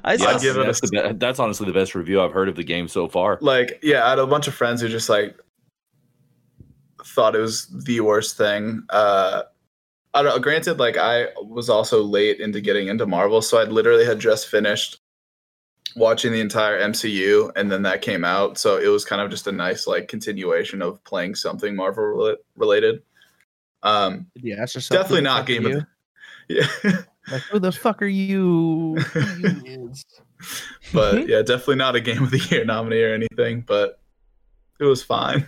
I I'd give it a- that's, the be- that's honestly the best review I've heard of the game so far. Like, yeah, I had a bunch of friends who just like thought it was the worst thing. Uh, I don't know. Granted, like I was also late into getting into Marvel, so I literally had just finished watching the entire MCU, and then that came out. So it was kind of just a nice like continuation of playing something Marvel rela- related. Um, Yeah, it's just definitely not game of you? the yeah. Like, who the fuck are you? You but yeah, definitely not a game of the year nominee or anything, but it was fine.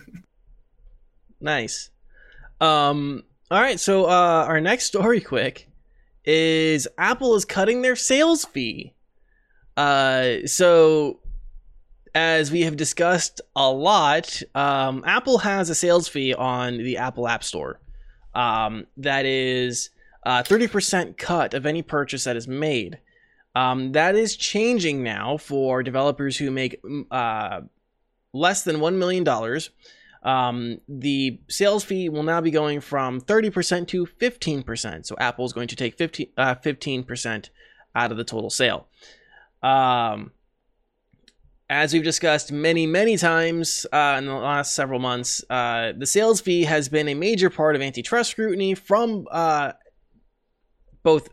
Nice. Um. All right. So, uh, our next story, quick, is Apple is cutting their sales fee. Uh. So, as we have discussed a lot, um, Apple has a sales fee on the Apple App Store. Um. That is, a thirty percent cut of any purchase that is made. Um. That is changing now for developers who make mm, uh less than one million dollars um, the sales fee will now be going from 30% to 15%. So Apple is going to take 15, uh, 15% out of the total sale. Um, as we've discussed many, many times uh, in the last several months, uh, the sales fee has been a major part of antitrust scrutiny from uh, both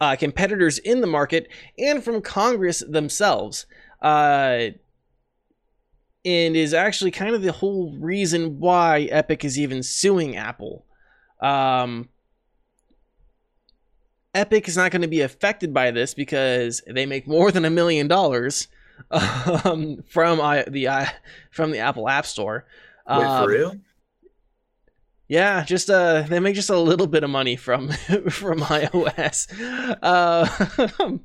uh, competitors in the market and from Congress themselves. Uh, and is actually kind of the whole reason why Epic is even suing Apple. Um, Epic is not going to be affected by this because they make more than a million dollars um, from I, the I, from the Apple App Store. Wait, Um, for real? yeah, just uh, they make just a little bit of money from from iOS. Uh,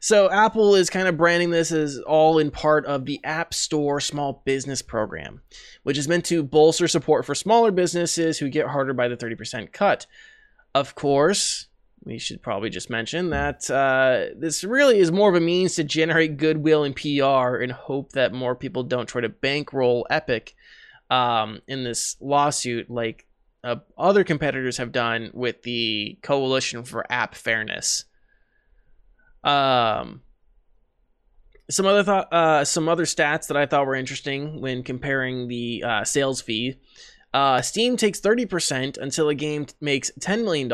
so Apple is kind of branding this as all in part of the App Store Small Business Program, which is meant to bolster support for smaller businesses who get harder by the thirty percent cut. Of course, we should probably just mention that uh, this really is more of a means to generate goodwill and PR and hope that more people don't try to bankroll Epic um, in this lawsuit like uh, other competitors have done with the Coalition for App Fairness. Um, some other thought, uh, some other stats that I thought were interesting when comparing the uh, sales fee. Uh, Steam takes 30% until a game t- makes $10 million,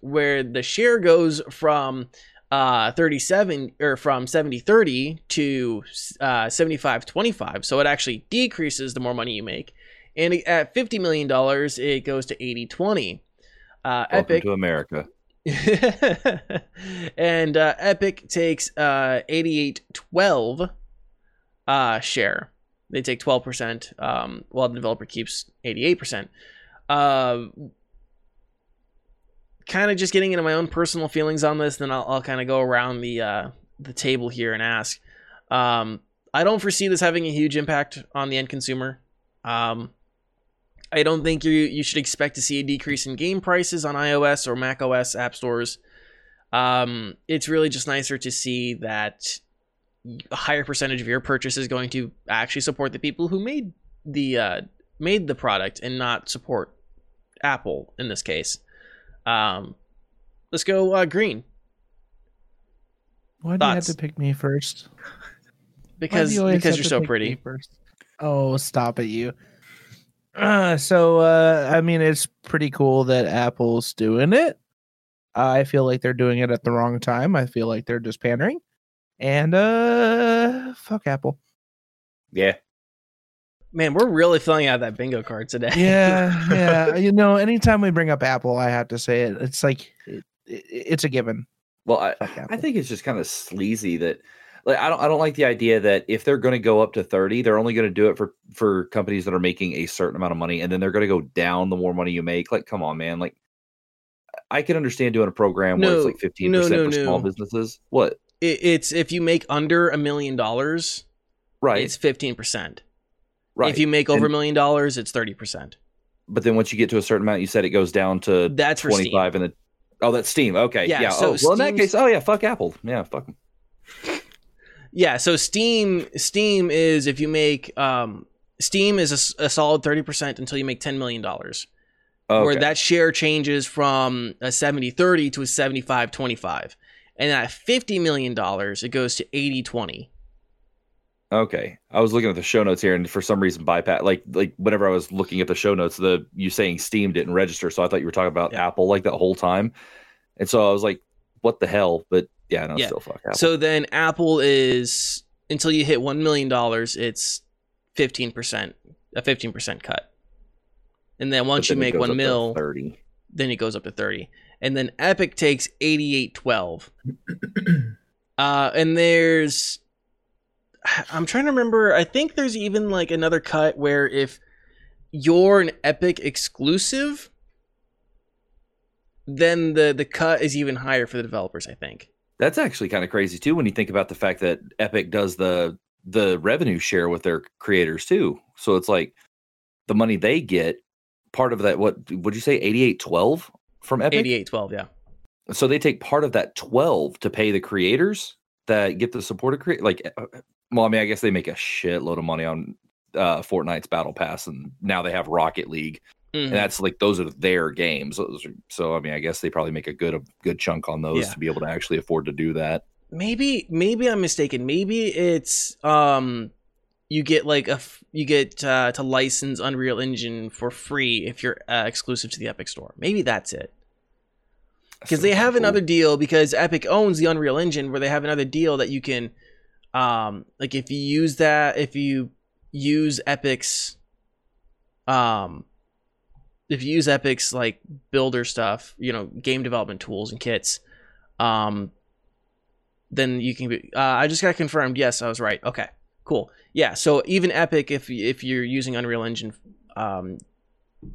where the share goes from uh 37 or from 70 30 to uh 75 25 so it actually decreases the more money you make and at 50 million dollars it goes to 80 20 uh Welcome epic to America. and uh, Epic takes uh, 8812 uh, share. They take 12%, um, while the developer keeps 88%. Uh, kind of just getting into my own personal feelings on this, then I'll, I'll kind of go around the uh, the table here and ask. Um, I don't foresee this having a huge impact on the end consumer. Um, I don't think you you should expect to see a decrease in game prices on iOS or Mac OS app stores. Um, it's really just nicer to see that a higher percentage of your purchase is going to actually support the people who made the uh, made the product and not support Apple in this case. Um, let's go uh, green Why do you have to pick me first? Because you because you're to so pretty. first? Oh, stop it, you. Uh, so, uh, I mean, it's pretty cool that Apple's doing it. I feel like they're doing it at the wrong time. I feel like they're just pandering. And, uh, fuck Apple. Yeah. Man, we're really filling out that bingo card today. Yeah, yeah. You know, anytime we bring up Apple, I have to say it. It's like, it, it, it's a given. Well, I, I think it's just kind of sleazy that like I don't I don't like the idea that if they're going to go up to 30, they're only going to do it for for companies that are making a certain amount of money and then they're going to go down the more money you make. Like come on, man. Like I can understand doing a program where it's like 15% no, no, for small businesses. What? It, it's if you make under a million dollars, Right. it's fifteen percent. right. If you make over a million dollars, it's thirty percent. but then once you get to a certain amount, you said it goes down to That's for Steam. 25 and then Oh, that's Steam. Okay. Yeah, Yeah. so oh, well, in that case, oh yeah, fuck Apple. Yeah, fuck 'em. Yeah, so Steam Steam is if you make um Steam is a solid thirty percent until you make ten million dollars, Okay. where that share changes from a 70-30 to a 75-25. and at fifty million dollars, it goes to 80-20. Okay, I was looking at the show notes here, and for some reason, bypass like like whenever I was looking at the show notes, the you saying Steam didn't register, so I thought you were talking about Yeah. Apple like that whole time, and so I was like, "What the hell?" But yeah, no, Yeah. still fuck Apple. So then Apple is until you hit one million dollars, it's fifteen percent, a fifteen percent cut. And then once you then it make goes one mil, thirty. then it goes up to 30 and then epic takes 8812 uh and there's i'm trying to remember i think there's even like another cut where if you're an epic exclusive then the the cut is even higher for the developers i think That's actually kind of crazy too when you think about the fact that Epic does the the revenue share with their creators too. So it's like the money they get, part of that. What would you say? Eighty eight twelve from Epic. 8812 yeah so they take part of that 12 to pay the creators that get the supported create like uh, well i mean i guess they make a shitload of money on uh fortnite's battle pass and now they have rocket league Mhm. and that's like those are their games Those are- so i mean i guess they probably make a good a good chunk on those Yeah. to be able to actually afford to do that maybe maybe i'm mistaken maybe it's um you get like a you get uh, to license unreal engine for free if you're uh, exclusive to the epic store maybe that's it because they have cool. another deal because epic owns the unreal engine where they have another deal that you can um like if you use that if you use epic's um if you use epic's like builder stuff you know game development tools and kits um then you can be uh, i just got confirmed. Yes i was right. Okay cool. Yeah so even epic if if you're using unreal engine um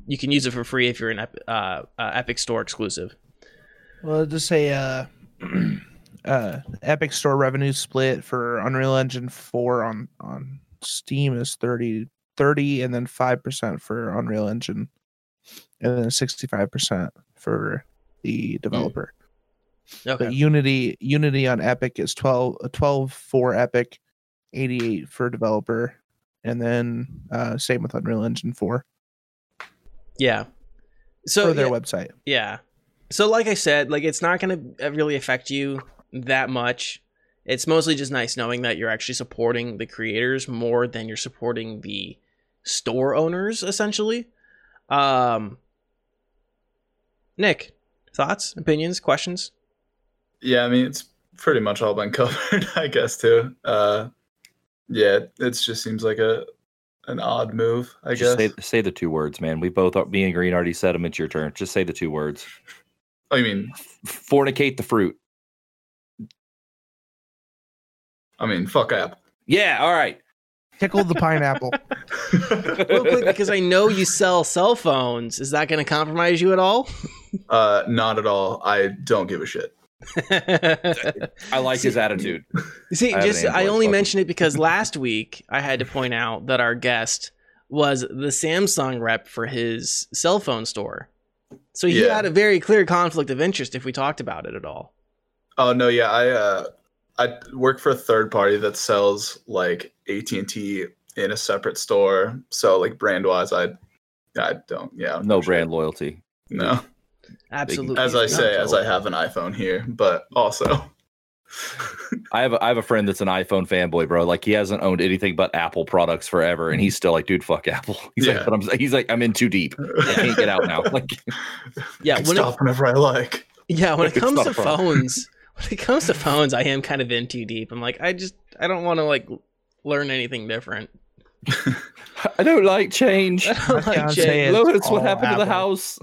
you can use it for free if you're an Ep- uh, uh, epic store exclusive. Well, just say uh, uh, Epic Store revenue split for Unreal Engine 4 on on Steam is 30, 30 and then 5% for Unreal Engine and then 65% for the developer. okay But Unity Unity on Epic is 12 uh, 12 for Epic, 88 for developer and then uh, same with Unreal Engine 4 yeah. So for their yeah, website. yeah. So like i said like it's not going to really affect you that much. It's mostly just nice knowing that you're actually supporting the creators more than you're supporting the store owners essentially. Um nick thoughts opinions questions Yeah, I mean it's pretty much all been covered, I guess too. Uh, yeah, it just seems like a an odd move, I just guess. say, say the two words man we both are me and green already said them it's your turn just say the two words oh, you mean fornicate the fruit I mean fuck app. yeah all right Tickle the pineapple. real quick because i know you sell cell phones is that going to compromise you at all uh, not at all. I don't give a shit. i like his attitude See, I just an I only phone. mention it because last week I had to point out that our guest was the Samsung rep for his cell phone store. So he Yeah. had a very clear conflict of interest if we talked about it at all. Oh no, yeah, I uh, I work for a third party that sells like AT and T in a separate store. So like brand wise, I I don't. Yeah, No sure. brand loyalty. No, Absolutely. as I say, as I have an iPhone here, but also I have a, I have a friend that's an iPhone fanboy, bro. Like he hasn't owned anything but Apple products forever, and he's still like, dude, fuck Apple. He's Yeah. like, but I'm he's like, I'm in too deep. I can't get out now. Like, Yeah, I can when it, stop whenever I like. yeah, when it comes to a problem. phones, when it comes to phones, I am kind of in too deep. I'm like, I just I don't want to like learn anything different. I don't like change. I don't like change. is Lois, what all happened to the house?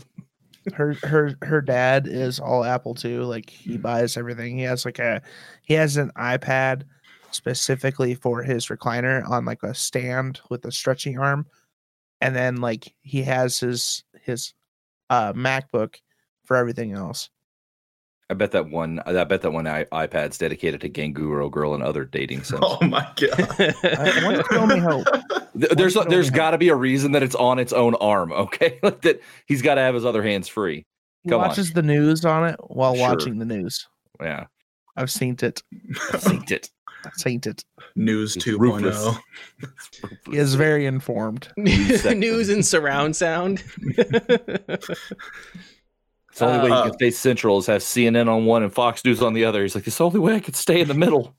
her her her dad is all Apple too. Like he buys everything. He has like a he has an iPad specifically for his recliner on like a stand with a stretchy arm, and then like he has his his uh MacBook for everything else. I bet that one. I bet that one I, iPad's dedicated to Ganguro Girl and other dating sims. Oh my god. I want to tell me how there's Why don't there's we have- got to be a reason that it's on its own arm. Okay, like that he's got to have his other hands free. he Come on. watches the news on it while Sure. watching the news. Yeah, I've seen it. I synced it. I've seen it. News It's 2.0. ruthless. He is very informed. News, sector. and surround sound. It's the only way you Uh, can stay central is have CNN on one and Fox News on the other. He's like, it's the only way I could stay in the middle.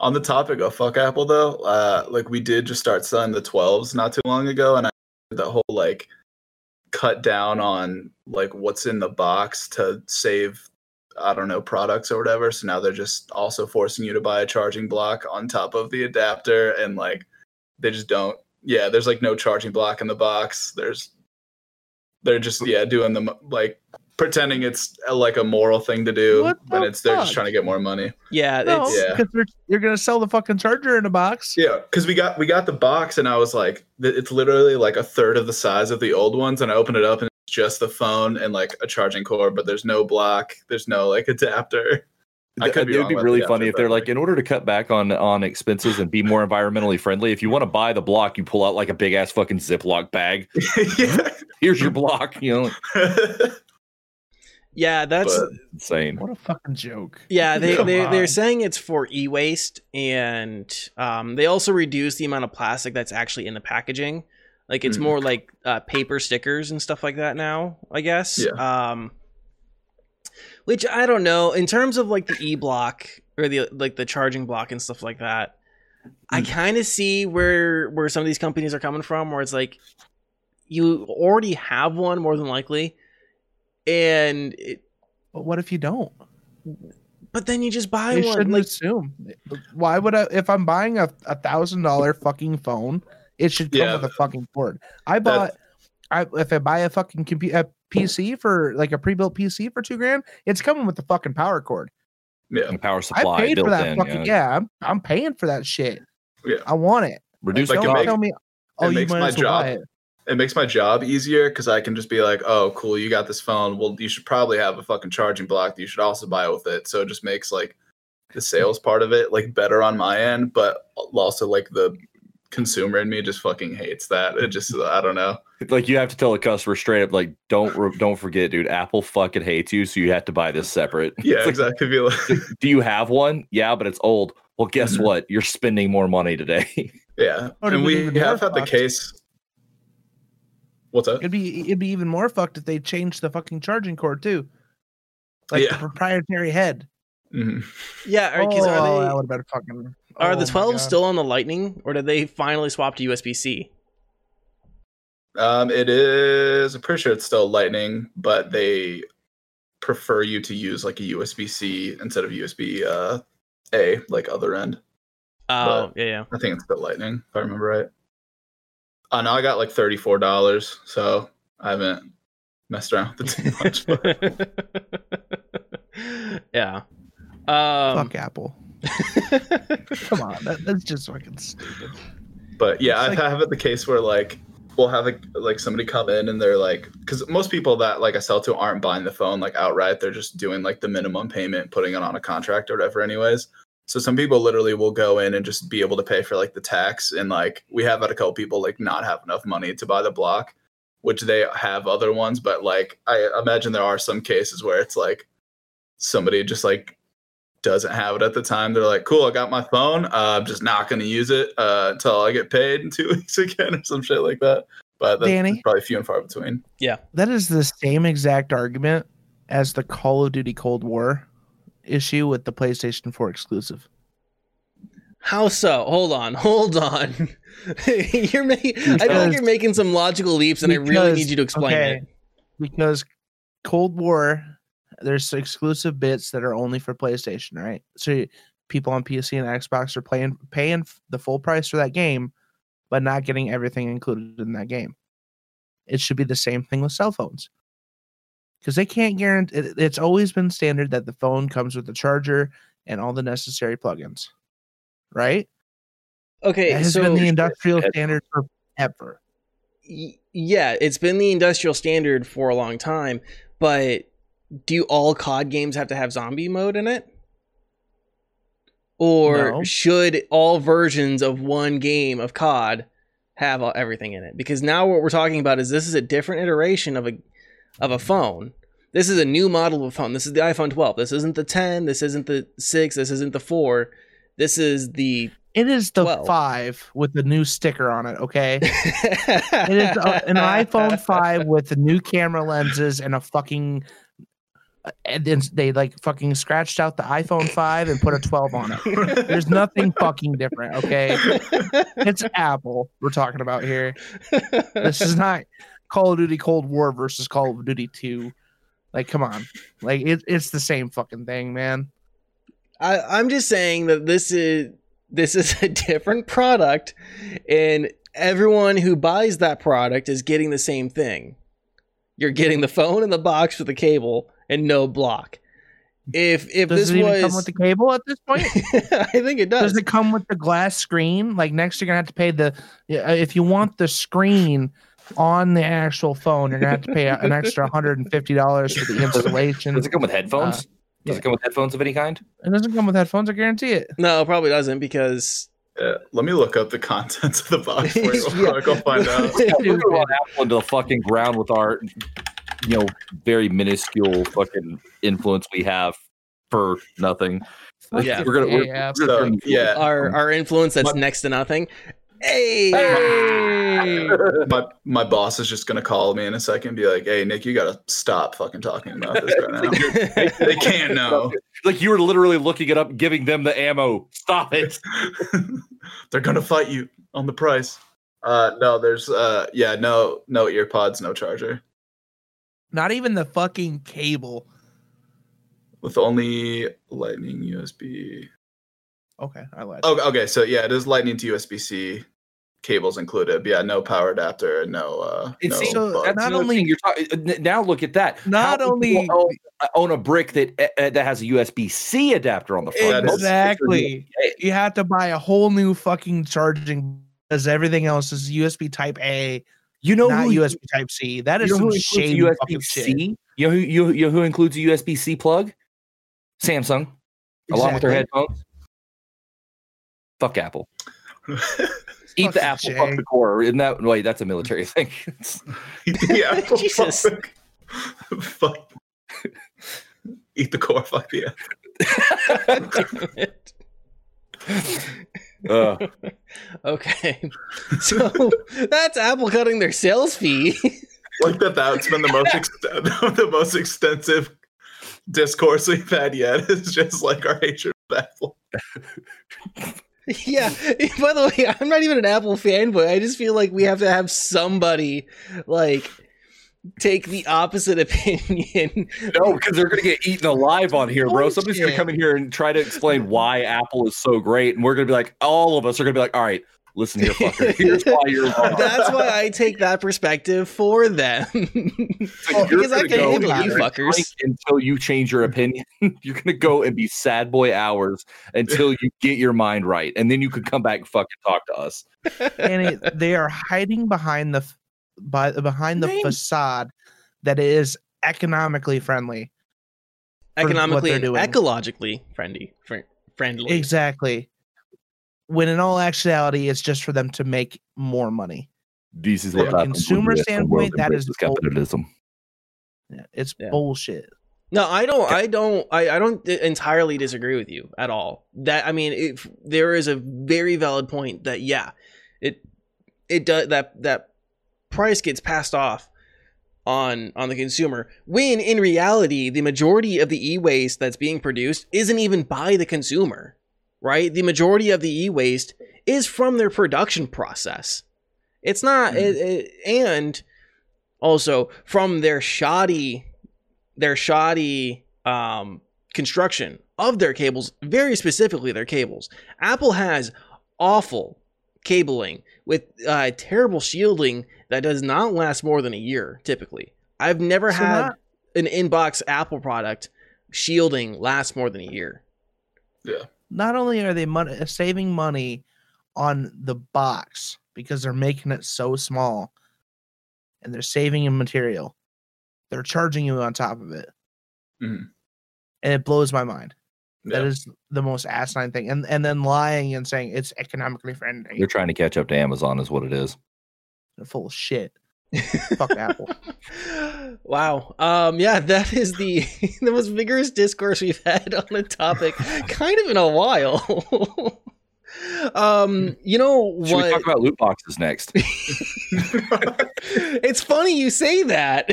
On the topic of fuck Apple though, uh, like we did just start selling the 12s not too long ago, and I did the whole like cut down on like what's in the box to save I don't know products or whatever. So now they're just also forcing you to buy a charging block on top of the adapter, and like they just don't. Yeah, there's like no charging block in the box. There's they're just yeah doing them like pretending it's uh, like a moral thing to do, What but the it's they're just fuck? trying to get more money. yeah, No, it's Yeah. because you're gonna sell the fucking charger in a box. Yeah, because we got we got the box, and I was like, th- it's literally like a third of the size of the old ones, and I opened it up, and it's just the phone and like a charging cord, but there's no block, there's no like adapter. I could be it would be about really the funny adapter, if they're but, like, in order to cut back on on expenses and be more environmentally friendly, if you want to buy the block, you pull out like a big ass fucking Ziploc bag. yeah. Here's your block. You know, yeah, that's But- insane. What a fucking joke. yeah. They Come they they're saying it's for e-waste, and um, they also reduce the amount of plastic that's actually in the packaging. Like it's Mm. more like uh, paper stickers and stuff like that now. I guess. Yeah. Um, which I don't know in terms of like the e block or the like the charging block and stuff like that. I Mm. kind of see where where some of these companies are coming from, where it's like you already have one more than likely, and it, But what if you don't? but then you just buy You one. shouldn't Like assume. Why would I? If I'm buying a a thousand dollar fucking phone, it should come Yeah. with a fucking cord. I bought. I if I buy a fucking computer a PC for like a pre-built PC for two grand, it's coming with the fucking power cord. yeah, And power I supply paid built for that in. fucking. yeah. Yeah, I'm I'm paying for that shit. Yeah. I want it. Reduce Like, it Don't cost. makes- tell me. Oh, you makes might my as buy job- it. it makes my job easier because I can just be like, oh, cool, you got this phone. Well, you should probably have a fucking charging block. that You should also buy with it. So it just makes like the sales part of it like better on my end, but also like the consumer in me just fucking hates that. It just I don't know. like you have to tell a customer straight up, like, don't re- don't forget, dude. Apple fucking hates you, so you have to buy this separate. Yeah, like, exactly. Like, Do you have one? Yeah, but it's old. Well, guess Mhm. what? You're spending more money today. yeah, and we have had the fucked. case. What's up? It'd be it'd be even more fucked if they changed the fucking charging cord too, like the proprietary head. Mhm. yeah, are, Oh, 'cause are that they would have been fucking. are oh the 12 still on the Lightning, or did they finally swap to USB C? Um, it is. I'm pretty sure it's still Lightning, but they prefer you to use like a USB C instead of USB uh, A, like other end. Oh yeah, yeah. I think it's still Lightning, if I remember right. Uh, no, I got like thirty four dollars, so I haven't messed around with it too much. But yeah. Um, Fuck Apple. Come on, that, that's just fucking stupid. But yeah, It's I like- have it the case where like we'll have like, like somebody come in and they're like, because most people that like I sell to aren't buying the phone like outright. They're just doing like the minimum payment, putting it on a contract or whatever, anyways. So some people literally will go in and just be able to pay for like the tax, and like we have had a couple people like not have enough money to buy the block, which they have other ones, but like I imagine there are some cases where it's like somebody just like doesn't have it at the time. They're like, "Cool, I got my phone. Uh, I'm just not going to use it uh, until I get paid in two weeks again, or some shit like that." But that's Danny? probably few and far between. Yeah. That is the same exact argument as the Call of Duty Cold War issue with the PlayStation 4 exclusive. How so? Hold on, hold on. you're making. I feel like you're making some logical leaps, and I really need you to explain okay, it. Because Cold War, there's exclusive bits that are only for PlayStation, right? So people on PC and Xbox are playing paying the full price for that game, but not getting everything included in that game. It should be the same thing with cell phones. Because they can't guarantee it, it's always been standard that the phone comes with the charger and all the necessary plugins. Right? Okay, That has so been the industrial headphones. standard forever. y- yeah, it's been the industrial standard for a long time, but do all COD games have to have zombie mode in it? Or No. should all versions of one game of COD have everything in it? Because now what we're talking about is this is a different iteration of a of a phone. This is a new model of a phone. This is the iPhone 12. This isn't the 10. This isn't the 6. This isn't the 4. This is the It is the 12. five with the new sticker on it, okay? It is a, an iPhone 5 with the new camera lenses and a fucking. And then they like fucking scratched out the iPhone 5 and put a 12 on it. There's nothing fucking different, okay? It's Apple we're talking about here. This is not Call of Duty Cold War versus Call of Duty 2. Like, come on. Like, it, it's the same fucking thing, man. I, I'm just saying that this is this is a different product, and everyone who buys that product is getting the same thing. You're getting the phone and the box with the cable and no block. If if Does this was, come with the cable at this point? I think it does. Does it come with the glass screen? Like next, you're gonna have to pay the if you want the screen on the actual phone, you're gonna have to pay an extra hundred and fifty dollars for the installation. Does it come with headphones? Uh, Does yeah. it come with headphones of any kind? It doesn't come with headphones. I guarantee it. no, it probably doesn't because Yeah, let me look up the contents of the box for you real Yeah. quick. I'll find out. Yeah, we're gonna run Apple into the fucking ground with our, you know, very minuscule fucking influence we have for nothing. Yeah. we're gonna, we're, Yeah. we're gonna So, yeah. our our influence that's My- next to nothing. Hey, my my boss is just gonna call me in a second and be like, "Hey, Nick, you gotta stop fucking talking about this right now. they can't know. like you were literally looking it up, giving them the ammo. Stop it. They're gonna fight you on the price." Uh, no, there's uh, yeah, no, no ear pods, no charger, Not even the fucking cable. with only Lightning USB. Okay, I lied. Oh, okay, so yeah, it is Lightning to USB C cables included. But yeah, no power adapter, no. uh And no see, So, buds. that's not only- thing you're talking. Now look at that. Not How only- people own, own a brick that uh, that has a USB C adapter on the front. That is- exactly. You have to buy a whole new fucking charging because everything else is USB Type A, You know not who USB Type C. That you know some who includes shady fucking USB shit. C? You know who you, you know who includes a USB C plug? Samsung, along with their headphones. Fuck Apple. Eat the apple, Jay. fuck the core. Isn't that wait? That's a military thing. yeah, Jesus. fuck. fuck. Eat the core, fuck the apple. Uh, Okay, so that's Apple cutting their sales fee. like that that's been the most ex- the most extensive discourse we've had yet It's just like our hatred of Apple. yeah. By the way, I'm not even an Apple fanboy. I just feel like we have to have somebody like take the opposite opinion. no, because they're gonna get eaten alive on here, bro. Oh, Somebody's gonna come in here and try to explain why Apple is so great, and we're gonna be like, all of us are gonna be like, all right, listen here, fucker. Here's why you're wrong. That's why I take that perspective for them. So you're because I can go handle you fuckers. until you change your opinion. you're gonna go and be sad boy hours until you get your mind right, and then you can come back and fucking talk to us. and it, they are hiding behind the by behind the Name- facade that it is economically friendly. Economically and doing. ecologically friendly. Fr- friendly. Exactly. When in all actuality, it's just for them to make more money. This is From what a consumer standpoint, that is embraces bull- capitalism. Yeah, it's Yeah. bullshit. No, I don't. I don't. I, I don't entirely disagree with you at all. That I mean, if there is a very valid point that yeah, it it does that that price gets passed off on on the consumer. When in reality, the majority of the e-waste that's being produced isn't even by the consumer, right? The majority of the e-waste is from their production process. It's not, Mhm. it, it, and also from their shoddy their shoddy um, construction of their cables, very specifically their cables. Apple has awful cabling with uh, terrible shielding that does not last more than a year typically. I've never So had not- an inbox Apple product shielding last more than a year. Not only are they mon- saving money on the box because they're making it so small and they're saving in material, they're charging you on top of it. Mhm. And it blows my mind. That Yeah. is the most asinine thing. And and then lying and saying it's economically friendly. They're trying to catch up to Amazon, is what it is. They're full of shit. Fuck Apple. Wow. Um yeah, that is the the most vigorous discourse we've had on the topic kind of in a while. um you know Should we what talk about loot boxes next? it's funny you say that.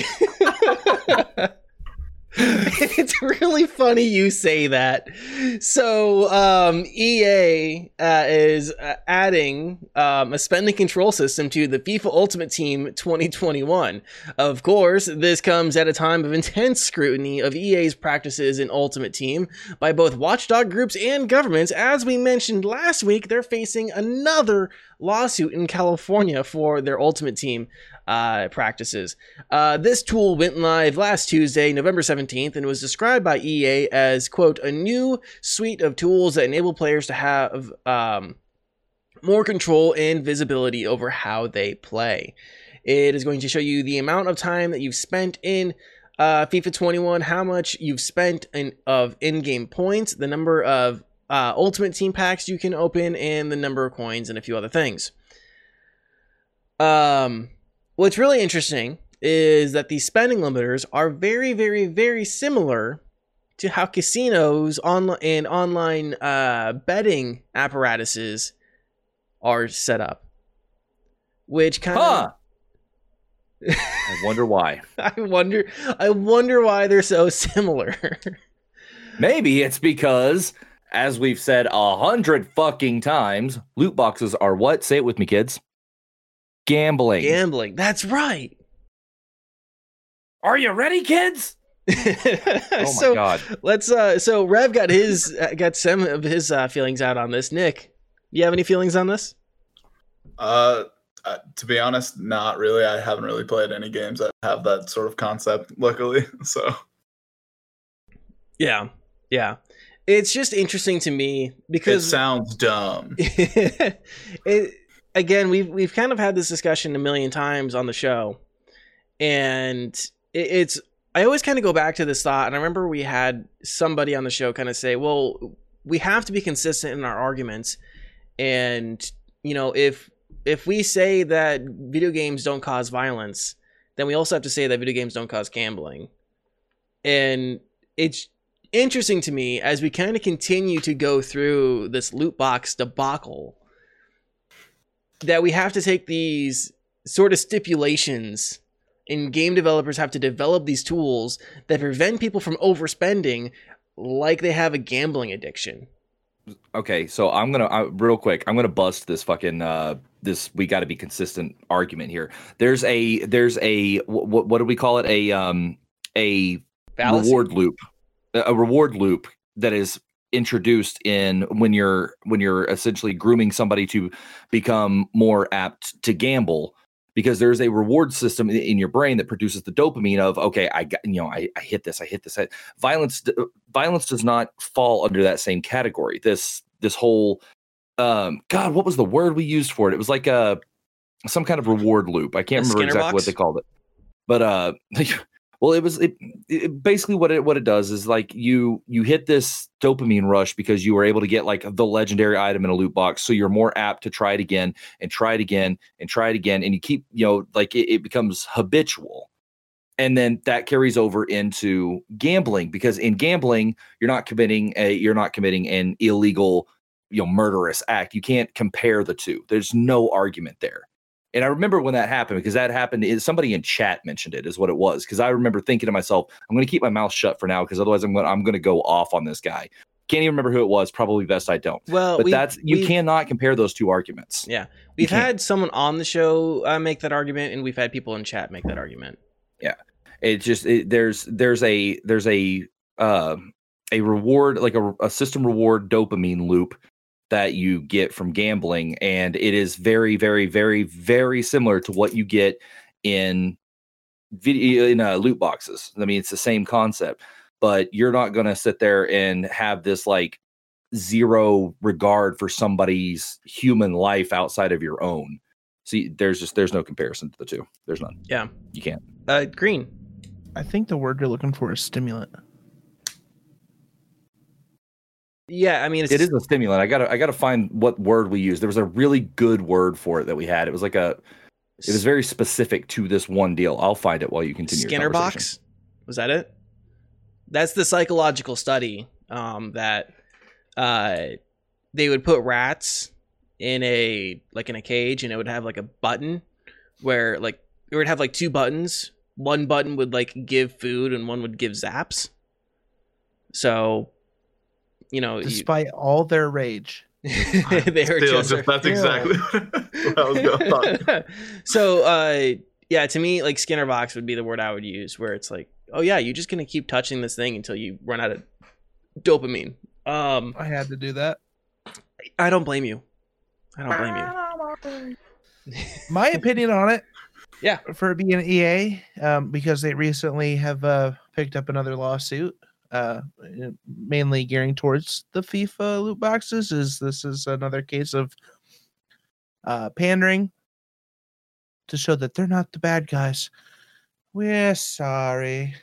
it's really funny you say that. So, um, EA uh, is uh, adding um, a spending control system to the FIFA Ultimate Team 2021. Of course, this comes at a time of intense scrutiny of EA's practices in Ultimate Team by both watchdog groups and governments. As we mentioned last week, they're facing another lawsuit in California for their Ultimate Team uh, practices. Uh, this tool went live last Tuesday, November 17th, and was described by EA as, quote, a new suite of tools that enable players to have um, more control and visibility over how they play. It is going to show you the amount of time that you've spent in uh, FIFA 21, how much you've spent in, of in-game points, the number of uh, Ultimate Team packs you can open, and the number of coins, and a few other things. Um, what's really interesting is that these spending limiters are very, very, very similar to how casinos on and online uh, betting apparatuses are set up. Which kind Huh. I wonder why. I wonder I wonder why they're so similar. Maybe it's because, as we've said a hundred fucking times, loot boxes are what? Say it with me, kids. Gambling. Gambling. That's right. are you ready, kids? Oh my so god. let's uh so Rev got his uh, got some of his uh, feelings out on this. Nick, you have any feelings on this? Uh, uh, to be honest, not really. I haven't really played any games that have that sort of concept, luckily. So Yeah. Yeah. It's just interesting to me because it sounds dumb. it again we've we've kind of had this discussion a million times on the show and it, it's i always kind of go back to this thought and i remember we had somebody on the show kind of say well we have to be consistent in our arguments and you know if if we say that video games don't cause violence then we also have to say that video games don't cause gambling and it's interesting to me as we kind of continue to go through this loot box debacle that we have to take these sort of stipulations and game developers have to develop these tools that prevent people from overspending like they have a gambling addiction. Okay, so I'm gonna uh, real quick. I'm gonna bust this fucking uh this. We got to be consistent argument here. There's a there's a what what do we call it? A um a Fallacy? reward loop, a reward loop that is introduced in when you're when you're essentially grooming somebody to become more apt to gamble because there's a reward system in your brain that produces the dopamine of okay i got you know i, I hit this i hit this. I, violence violence does not fall under that same category. This this whole um god what was the word we used for it? It was like a some kind of reward loop. I can't A remember exactly what they called it. But uh Well, it was it, it basically what it what it does is like you you hit this dopamine rush because you were able to get like the legendary item in a loot box, so you're more apt to try it again and try it again and try it again, and you keep you know like it, it becomes habitual, and then that carries over into gambling because in gambling you're not committing a you're not committing an illegal you know murderous act. You can't compare the two. There's no argument there. And I remember when that happened because that happened. Is somebody in chat mentioned it is what it was. Because I remember thinking to myself, I'm going to keep my mouth shut for now because otherwise I'm going I'm going to go off on this guy. Can't even remember who it was. Probably best I don't. Well, But that's you cannot compare those two arguments. Yeah, we've had someone on the show uh, make that argument, and we've had people in chat make that argument. Yeah, it just it, there's there's a there's a uh, a reward like a, a system reward dopamine loop that you get from gambling, and it is very very very very similar to what you get in video in uh, loot boxes. I mean, it's the same concept, but you're not going to sit there and have this like zero regard for somebody's human life outside of your own. See, there's just there's no comparison to the two. There's none. Yeah. You can't. Uh, Green. I think the word you're looking for is stimulant. Yeah, I mean, it's It is a stimulant. I gotta I gotta find what word we use. There was a really good word for it that we had. It was like a it was very specific to this one deal. I'll find it while you continue. Skinner box. Was that it? That's the psychological study um, that uh, they would put rats in a like in a cage, and it would have like a button where like it would have like two buttons. One button would like give food, and one would give zaps. So, you know, you- Despite all their rage, they were Still, just just, that's Yeah. exactly what I was going thought. so uh yeah to me like skinner box would be the word i would use where it's like oh yeah you're just gonna keep touching this thing until you run out of dopamine um I had to do that. i don't blame you i don't blame you My opinion on it, Yeah. for being EA, um, because they recently have uh, picked up another lawsuit, uh, mainly gearing towards the FIFA loot boxes. Is this is another case of uh, pandering to show that they're not the bad guys. We're sorry.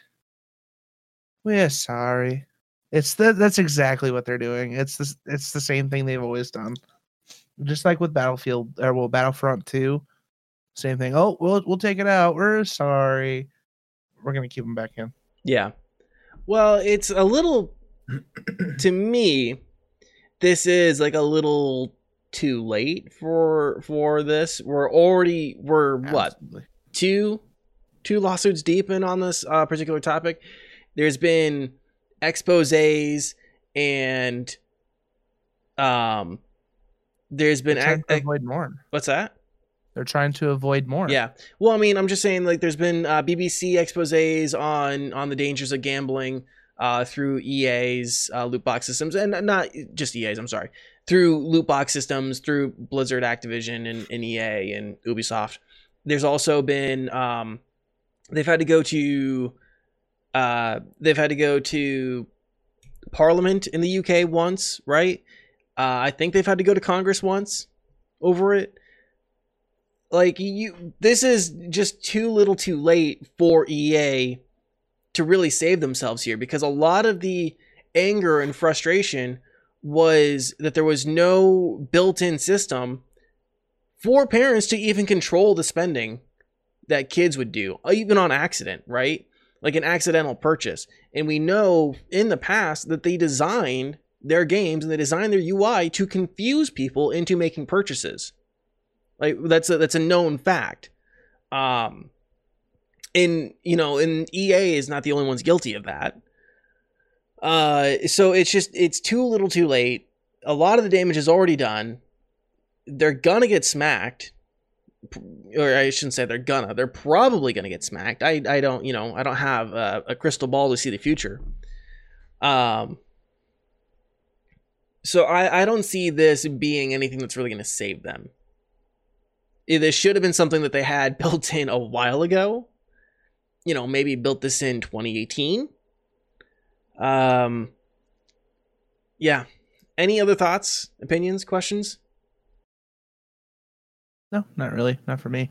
We're sorry. It's the, that's exactly what they're doing. It's the it's the same thing they've always done. Just like with Battlefield or well Battlefront 2. Same thing. Oh, we'll we'll take it out. We're sorry. We're gonna keep them back in. yeah well it's a little to me this is like a little too late for for this we're already we're what two two lawsuits deep in on this uh, particular topic. There's been exposés and um there's been They're trying ac- to ac- avoid more. what's that? They're trying to avoid more. Yeah. Well, I mean, I'm just saying like there's been uh, BBC exposés on on the dangers of gambling uh, through EA's uh, loot box systems and not just EA's. I'm sorry, through loot box systems through Blizzard, Activision, and, and EA and Ubisoft. There's also been um, they've had to go to uh, they've had to go to Parliament in the UK once, right? Uh, I think they've had to go to Congress once over it like you this is just too little too late for EA to really save themselves here because a lot of the anger and frustration was that there was no built-in system for parents to even control the spending that kids would do even on accident right? Like an accidental purchase. And we know in the past that they designed their games and they designed their UI to confuse people into making purchases like that's a that's a known fact. Um and you know, and EA is not the only ones guilty of that. Uh so it's just it's too little too late. A lot of the damage is already done. They're gonna get smacked. Or I shouldn't say they're gonna. They're probably gonna get smacked. I I don't you know I don't have a, a crystal ball to see the future. Um. So I I don't see this being anything that's really gonna save them this should have been something that they had built in a while ago. You know, maybe built this in 2018. Um yeah. Any other thoughts, opinions, questions? No, not really. Not for me.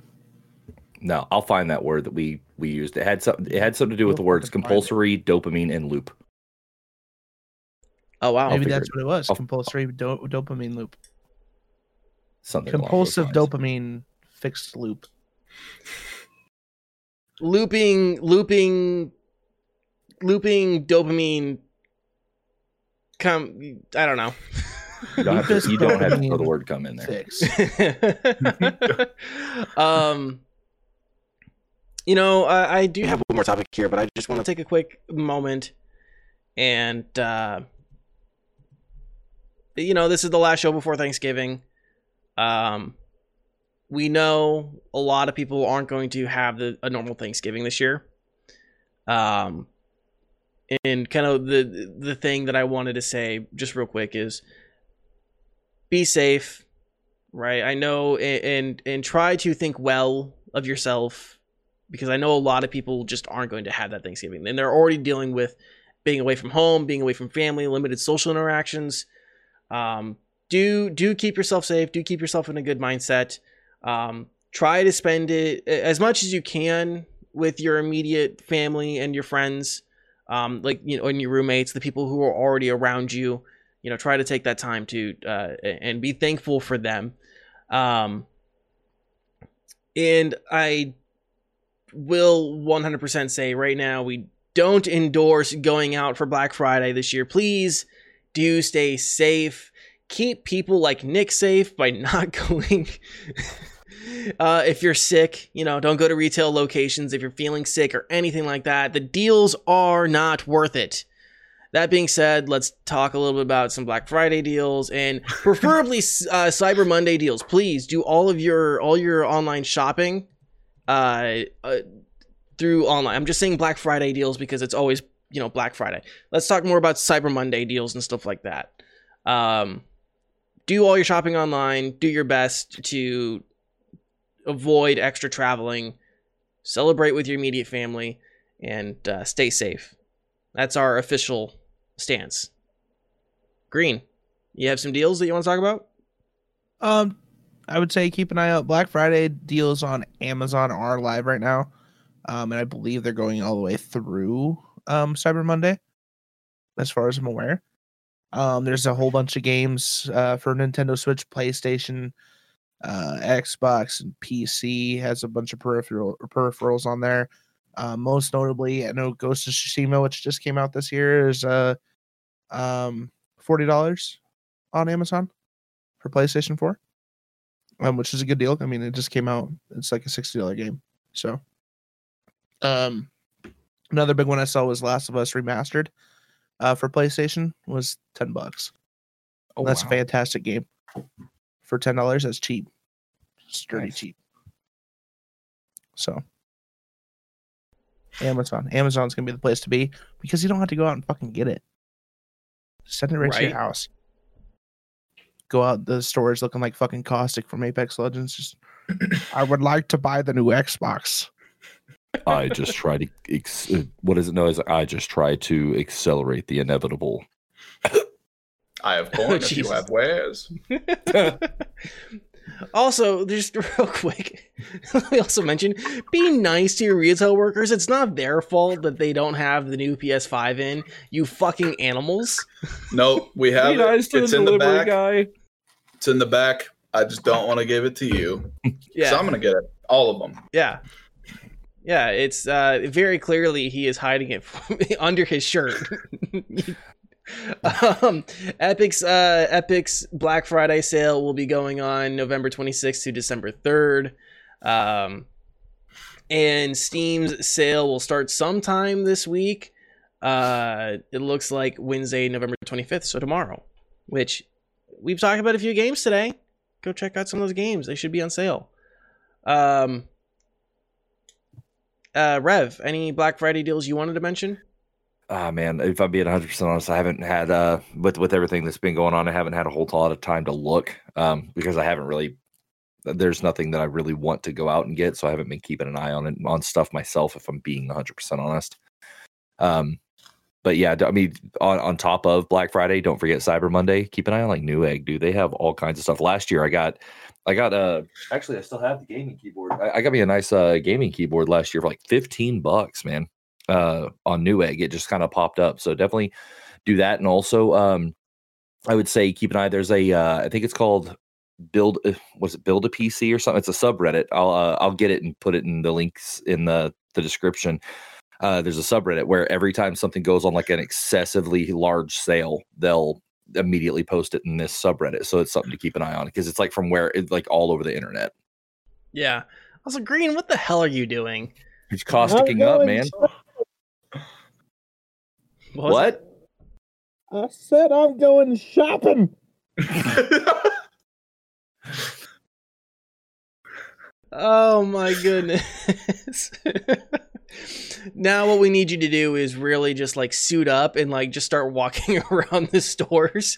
No, I'll find that word that we we used. It had something. It had something to do with the We'll words fucking it. compulsory, dopamine, and loop. Oh wow. Maybe that's it- what it was. I'll- Compulsory do- dopamine loop. Something Compulsive dopamine fixed loop. looping looping looping dopamine come i don't know You don't have to, you don't have to throw the word "come" in there. Fix. um you know I, I do have one more topic here but i just want to take a quick moment and uh you know this is the last show before thanksgiving um we know a lot of people aren't going to have the, a normal thanksgiving this year. Um and kind of the the thing that i wanted to say just real quick is be safe right? I know and and, and try to think well of yourself because i know a lot of people just aren't going to have that thanksgiving. And they're already dealing with being away from home being away from family limited social interactions. Um, do do keep yourself safe do keep yourself in a good mindset. Um, try to spend it as much as you can with your immediate family and your friends um, like you know and your roommates the people who are already around you. You know try to take that time to uh, and be thankful for them. Um, and i will 100% say right now we don't endorse going out for black friday this year. Please do stay safe keep people like nick safe by not going uh, if you're sick you know don't go to retail locations if you're feeling sick or anything like that the deals are not worth it that being said, let's talk a little bit about some Black Friday deals and preferably uh, Cyber Monday deals. Please do all of your all your online shopping uh, uh, through online. I'm just saying Black Friday deals because it's always you know Black Friday. Let's talk more about Cyber Monday deals and stuff like that. Um, do all your shopping online. Do your best to avoid extra traveling. Celebrate with your immediate family and uh, stay safe. That's our official stance. Green, you have some deals that you want to talk about? Um, I would say keep an eye out. Black Friday deals on Amazon are live right now, um, and I believe they're going all the way through um Cyber Monday, as far as I'm aware. Um, there's a whole bunch of games uh, for Nintendo Switch, PlayStation, uh, Xbox, and PC. Has a bunch of peripheral peripherals on there. Uh, most notably, I know Ghost of Tsushima, which just came out this year, is uh, um, forty dollars on Amazon for PlayStation Four, um, which is a good deal. I mean, it just came out; it's like a sixty dollar game. So, um, another big one I saw was Last of Us Remastered, uh, for PlayStation was ten bucks. Oh, That's wow. a fantastic game for ten dollars. That's cheap, sturdy Nice. cheap. So, Amazon, Amazon's gonna be the place to be because you don't have to go out and fucking get it. Send it right, to your house. Go out the stores looking like fucking caustic from Apex Legends. Just, I would like to buy the new Xbox. I just try to ex- uh, what is it known as? I just try to accelerate the inevitable. I have corn if you have wares. also, just real quick, let me also mention be nice to your retail workers. It's not their fault that they don't have the new PS5 in. You fucking animals. Nope, we have Be nice it. to It's the in the back. guy. It's in the back. I just don't want to give it to you. Yeah. So I'm gonna get it. All of them. Yeah. Yeah, it's uh very clearly he is hiding it under his shirt. um Epic's uh Epic's Black Friday sale will be going on November 26th to December 3rd. Um and Steam's sale will start sometime this week. Uh it looks like Wednesday, November 25th, so tomorrow, which we've talked about a few games today. Go check out some of those games. They should be on sale. Um uh, Rev, any Black Friday deals you wanted to mention? Ah man, if I'm being 100 percent honest, I haven't had uh with with everything that's been going on, I haven't had a whole lot of time to look um because I haven't really there's nothing that I really want to go out and get, so I haven't been keeping an eye on it on stuff myself. If I'm being 100 percent honest, um, but yeah, I mean, on, on top of Black Friday, don't forget Cyber Monday. Keep an eye on like Newegg, dude. They have all kinds of stuff. Last year, I got, I got uh actually I still have the gaming keyboard. I, I got me a nice uh gaming keyboard last year for like fifteen bucks, man. Uh, on Newegg, it just kind of popped up. So definitely do that, and also um, I would say keep an eye. There's a uh, I think it's called build uh, was it build a PC or something? It's a subreddit. I'll uh, I'll get it and put it in the links in the the description. Uh, there's a subreddit where every time something goes on like an excessively large sale, they'll immediately post it in this subreddit. So it's something to keep an eye on because it's like from where it's like all over the internet. Yeah. Also, Green, what the hell are you doing? It's causticking up, man. What? What? I said I'm going shopping. Oh my goodness. now what we need you to do is really just like suit up and like just start walking around the stores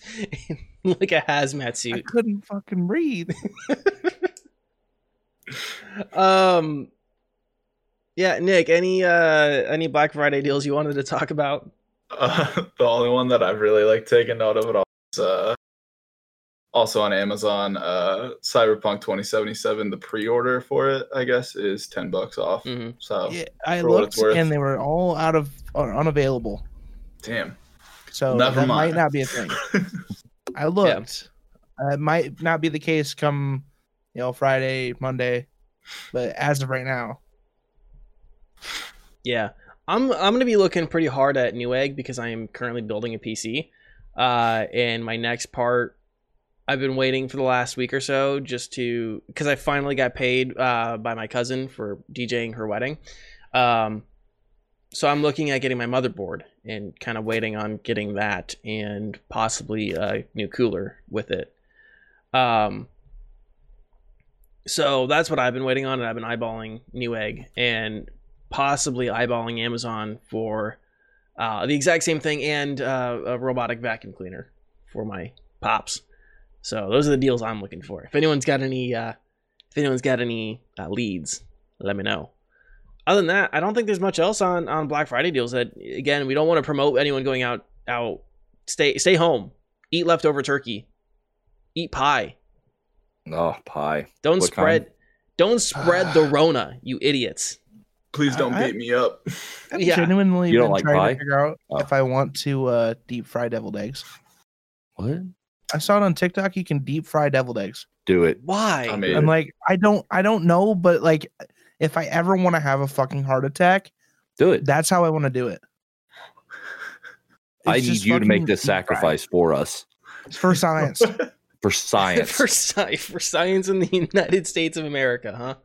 in like a hazmat suit. I suit. couldn't fucking breathe. Um Yeah, Nick, any uh any Black Friday deals you wanted to talk about? Uh, the only one that I've really like taken note of at all is uh, also on Amazon. Uh, Cyberpunk 2077, the pre-order for it, I guess, is 10 bucks off. Mhm. So Yeah, I looked and they were all out of or unavailable. damn. So Never that mind. might not be a thing. I looked. Uh, it might not be the case come, you know, Friday, Monday, but as of right now, Yeah. I'm I'm gonna be looking pretty hard at Newegg because I am currently building a PC. Uh and my next part I've been waiting for the last week or so just to because I finally got paid uh by my cousin for DJing her wedding. Um so I'm looking at getting my motherboard and kind of waiting on getting that and possibly a new cooler with it. Um so that's what I've been waiting on and I've been eyeballing Newegg and possibly eyeballing Amazon for uh, the exact same thing and uh, a robotic vacuum cleaner for my pops. So those are the deals I'm looking for. If anyone's got any, uh, if anyone's got any uh, leads, let me know. Other than that, I don't think there's much else on on Black Friday deals. That again, we don't want to promote anyone going out out. Stay stay home. Eat leftover turkey. Eat pie. Oh, pie. Don't What spread. kind? Don't spread the Rona, you idiots. Please don't I- beat me up. I've Yeah. genuinely You don't been like trying pie? to figure out Oh. if I want to uh, deep fry deviled eggs. What? I saw it on TikTok. You can deep fry deviled eggs. Do it. Why? I mean- I'm like, I don't, I don't know, but like, if I ever want to have a fucking heart attack, Do it. that's how I want to do it. I need you to make this deep fry. sacrifice for us It's for science. for science. for sci- for science in the United States of America, huh?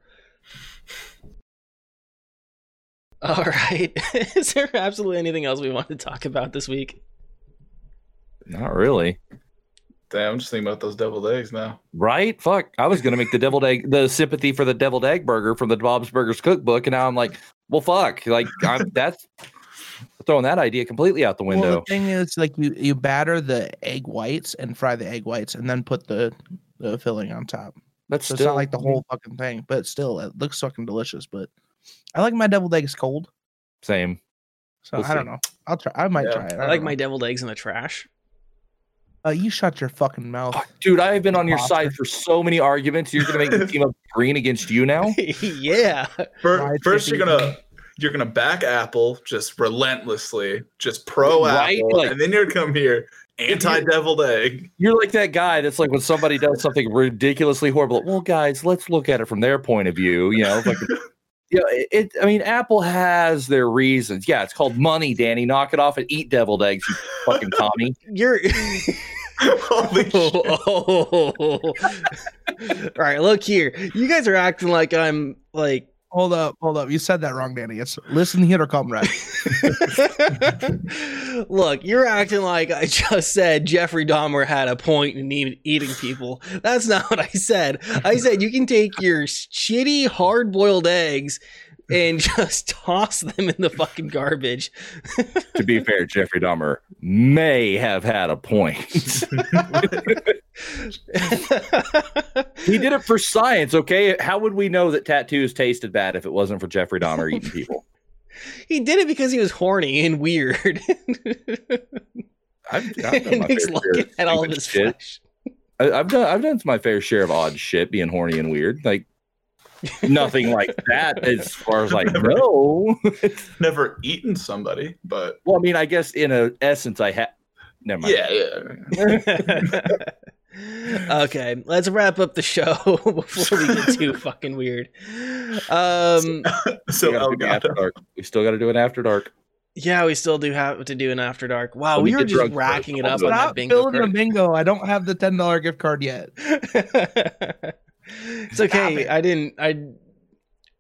All right. Is there absolutely anything else we want to talk about this week? Not really. Damn, I'm just thinking about those deviled eggs now. Right? Fuck. I was gonna make the deviled egg the sympathy for the deviled egg burger from the Bob's Burgers cookbook, and now I'm like, well fuck. Like I'm that's throwing that idea completely out the well, window. the thing is, like, you you batter the egg whites and fry the egg whites, and then put the the filling on top. that's So still it's not like the whole mm-hmm. fucking thing, but still, it looks fucking delicious. But I like my deviled eggs cold, same. so We'll I don't see. know. I'll try. I might Yeah, try it. I, like my deviled eggs in the trash. Uh, you shut your fucking mouth. Dude, I have been on your Monster. side for so many arguments. You're gonna make the team up green against you now? yeah. Fir- First, you're gonna you're gonna back Apple just relentlessly, just pro Right? Apple, Like- and then you're gonna come here anti deviled egg. You're like that guy that's like when somebody does something ridiculously horrible. Well, guys, let's look at it from their point of view. You know, like you know, it, it. I mean, Apple has their reasons. Yeah, it's called money, Danny. Knock it off and eat deviled eggs, you fucking Tommy. You're Holy shit. oh. All right, look here. You guys are acting like I'm like Hold up, hold up. You said that wrong, Danny. It's listen here comrade. Look, you're acting like I just said Jeffrey Dahmer had a point in e- eating people. That's not what I said. I said you can take your shitty hard boiled eggs and just toss them in the fucking garbage. to be fair, Jeffrey Dahmer may have had a point. he did it for science, okay? How would we know that tattoos tasted bad if it wasn't for Jeffrey Dahmer eating people? he did it because he was horny and weird. I've, I've done my Nick's fair share looking at all of his shit. flesh. I, I've done I've done my fair share of odd shit, being horny and weird. Like nothing like that as far as like no. Never eaten somebody, but well, I mean, I guess in a essence, I have. Never mind. yeah, yeah. okay, let's wrap up the show before we get too fucking weird. Um, So We, gotta after dark. we still got to do an after dark. yeah, we still do have to do an after dark. Wow, Let we me were just drunk racking it up on that Stop bingo building a bingo. I don't have the ten dollar gift card yet. It's okay. it. I didn't. I.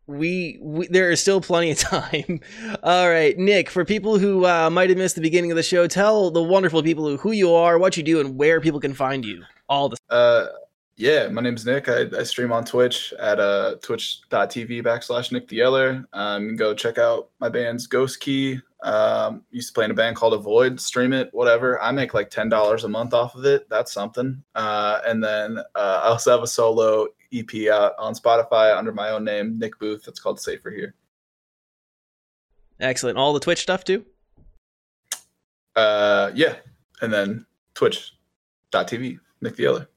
We, we there is still plenty of time. All right, Nick. For people who uh, might have missed the beginning of the show, tell the wonderful people who, who you are, what you do, and where people can find you. All the Uh, yeah, my name's Nick. I, I stream on Twitch at uh, twitch.tv backslash Nick the Yeller. Um, you can go check out my band's Ghost Key. Um, used to play in a band called Avoid, stream it, whatever. I make like $10 a month off of it. That's something. Uh, and then uh, I also have a solo EP out on Spotify under my own name, Nick Booth. It's called Safer Here. excellent. All the Twitch stuff too. Uh, yeah. And then twitch.tv, Nick the Yeller.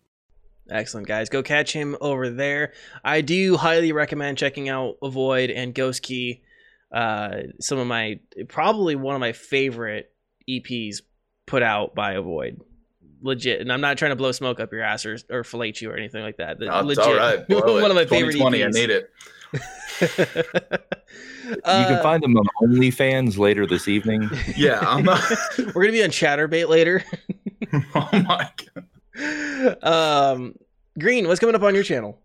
Excellent, guys. Go catch him over there. I do highly recommend checking out Avoid and Ghost Key. Uh, some of my probably one of my favorite EPs put out by Avoid. Legit, and I'm not trying to blow smoke up your ass or, or fillet you or anything like that. The- it's legit, all right. blow one of my favorite 2020, I need it. you Uh, can find them on OnlyFans later this evening. Yeah, I'm not. We're gonna be on Chaturbate later. oh my god. um, Green, what's coming up on your channel?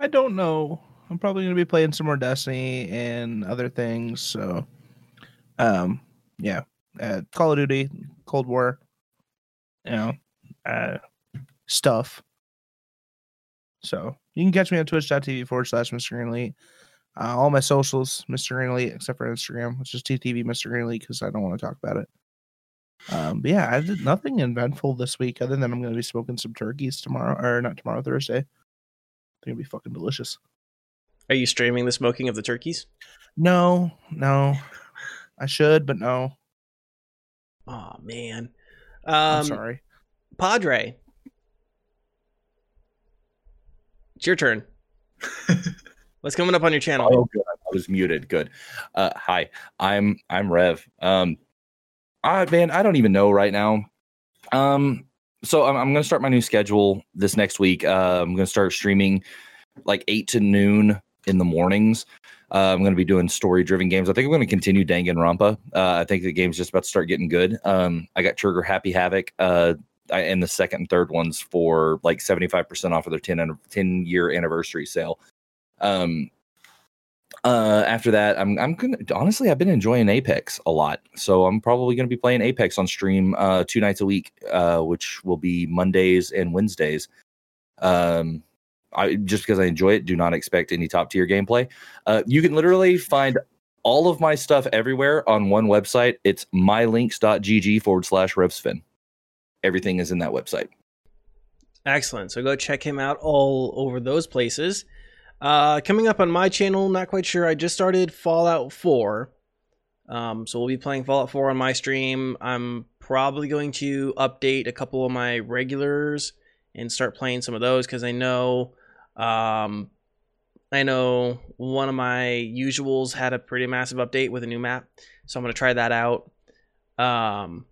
I don't know. I'm probably gonna be playing some more Destiny and other things. So, um, yeah, uh, Call of Duty, Cold War, you know, uh, stuff. So you can catch me on Twitch.tv forward slash Mr. Greenlee. Uh, all my socials, Mr. Greenlee, except for Instagram, which is TTV Mr. Greenlee, because I don't want to talk about it. Um, but yeah, I did nothing eventful this week other than I'm going to be smoking some turkeys tomorrow, or not tomorrow, Thursday. They're gonna be fucking delicious. Are you streaming the smoking of the turkeys? No, no. I should, but no. Oh man. I'm Um, sorry. Padre. It's your turn. What's coming up on your channel? Oh, good. I was muted. Good. Uh, hi, I'm I'm Rev. Um, I man, I don't even know right now. Um, so I'm I'm gonna start my new schedule this next week. Uh, I'm gonna start streaming like eight to noon in the mornings. Uh, I'm gonna be doing story driven games. I think I'm gonna continue Danganronpa. Uh, I think the game's just about to start getting good. Um, I got Trigger Happy Havoc. Uh, I, and the second and third ones for like 75% off of their 10, 10 year anniversary sale. Um, uh, after that, I'm I'm gonna honestly I've been enjoying Apex a lot, so I'm probably gonna be playing Apex on stream uh, two nights a week, uh, which will be Mondays and Wednesdays. Um, I just because I enjoy it, do not expect any top tier gameplay. Uh, you can literally find all of my stuff everywhere on one website. It's mylinks.gg forward slash revsfin. Everything is in that website. Excellent. So go check him out all over those places. Uh, coming up on my channel, not quite sure. I just started Fallout 4. Um, so we'll be playing Fallout 4 on my stream. I'm probably going to update a couple of my regulars and start playing some of those because I know, um, I know one of my usuals had a pretty massive update with a new map, so I'm going to try that out. Um,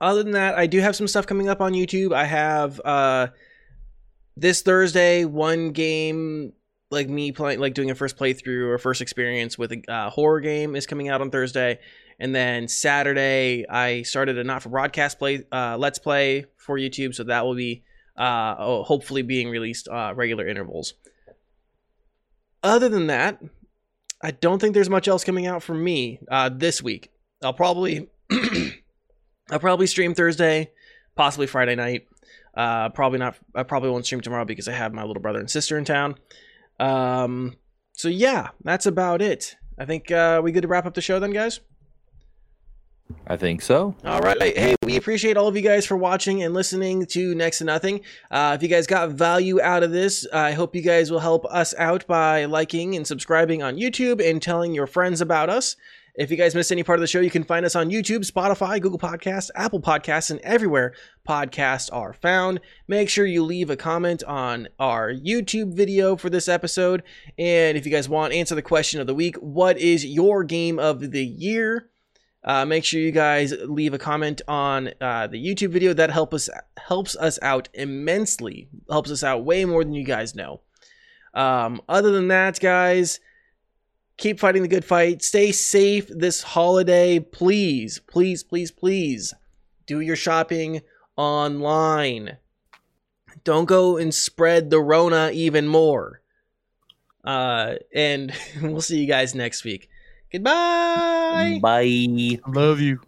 other than that, I do have some stuff coming up on YouTube. I have uh this Thursday one game like me playing like doing a first playthrough or first experience with a uh, horror game is coming out on Thursday. And then Saturday I started a not for broadcast play uh let's play for YouTube, so that will be uh oh, hopefully being released uh regular intervals. Other than that, I don't think there's much else coming out for me uh this week. I'll probably I'll probably stream Thursday, possibly Friday night. Uh, probably not. I probably won't stream tomorrow because I have my little brother and sister in town. Um, so yeah, that's about it. I think uh, we good to wrap up the show then, guys. I think so. All right. Hey, we appreciate all of you guys for watching and listening to Next to Nothing. Uh, if you guys got value out of this, I hope you guys will help us out by liking and subscribing on YouTube and telling your friends about us. If you guys missed any part of the show, you can find us on YouTube, Spotify, Google Podcasts, Apple Podcasts, and everywhere podcasts are found. Make sure you leave a comment on our YouTube video for this episode. And if you guys want, answer the question of the week What is your game of the year? Uh, make sure you guys leave a comment on uh, the YouTube video. That help us helps us out immensely. Helps us out way more than you guys know. Um, other than that, guys, keep fighting the good fight. Stay safe this holiday, please, please, please, please. Do your shopping online. Don't go and spread the Rona even more. Uh, and we'll see you guys next week. Goodbye. Bye. Love you.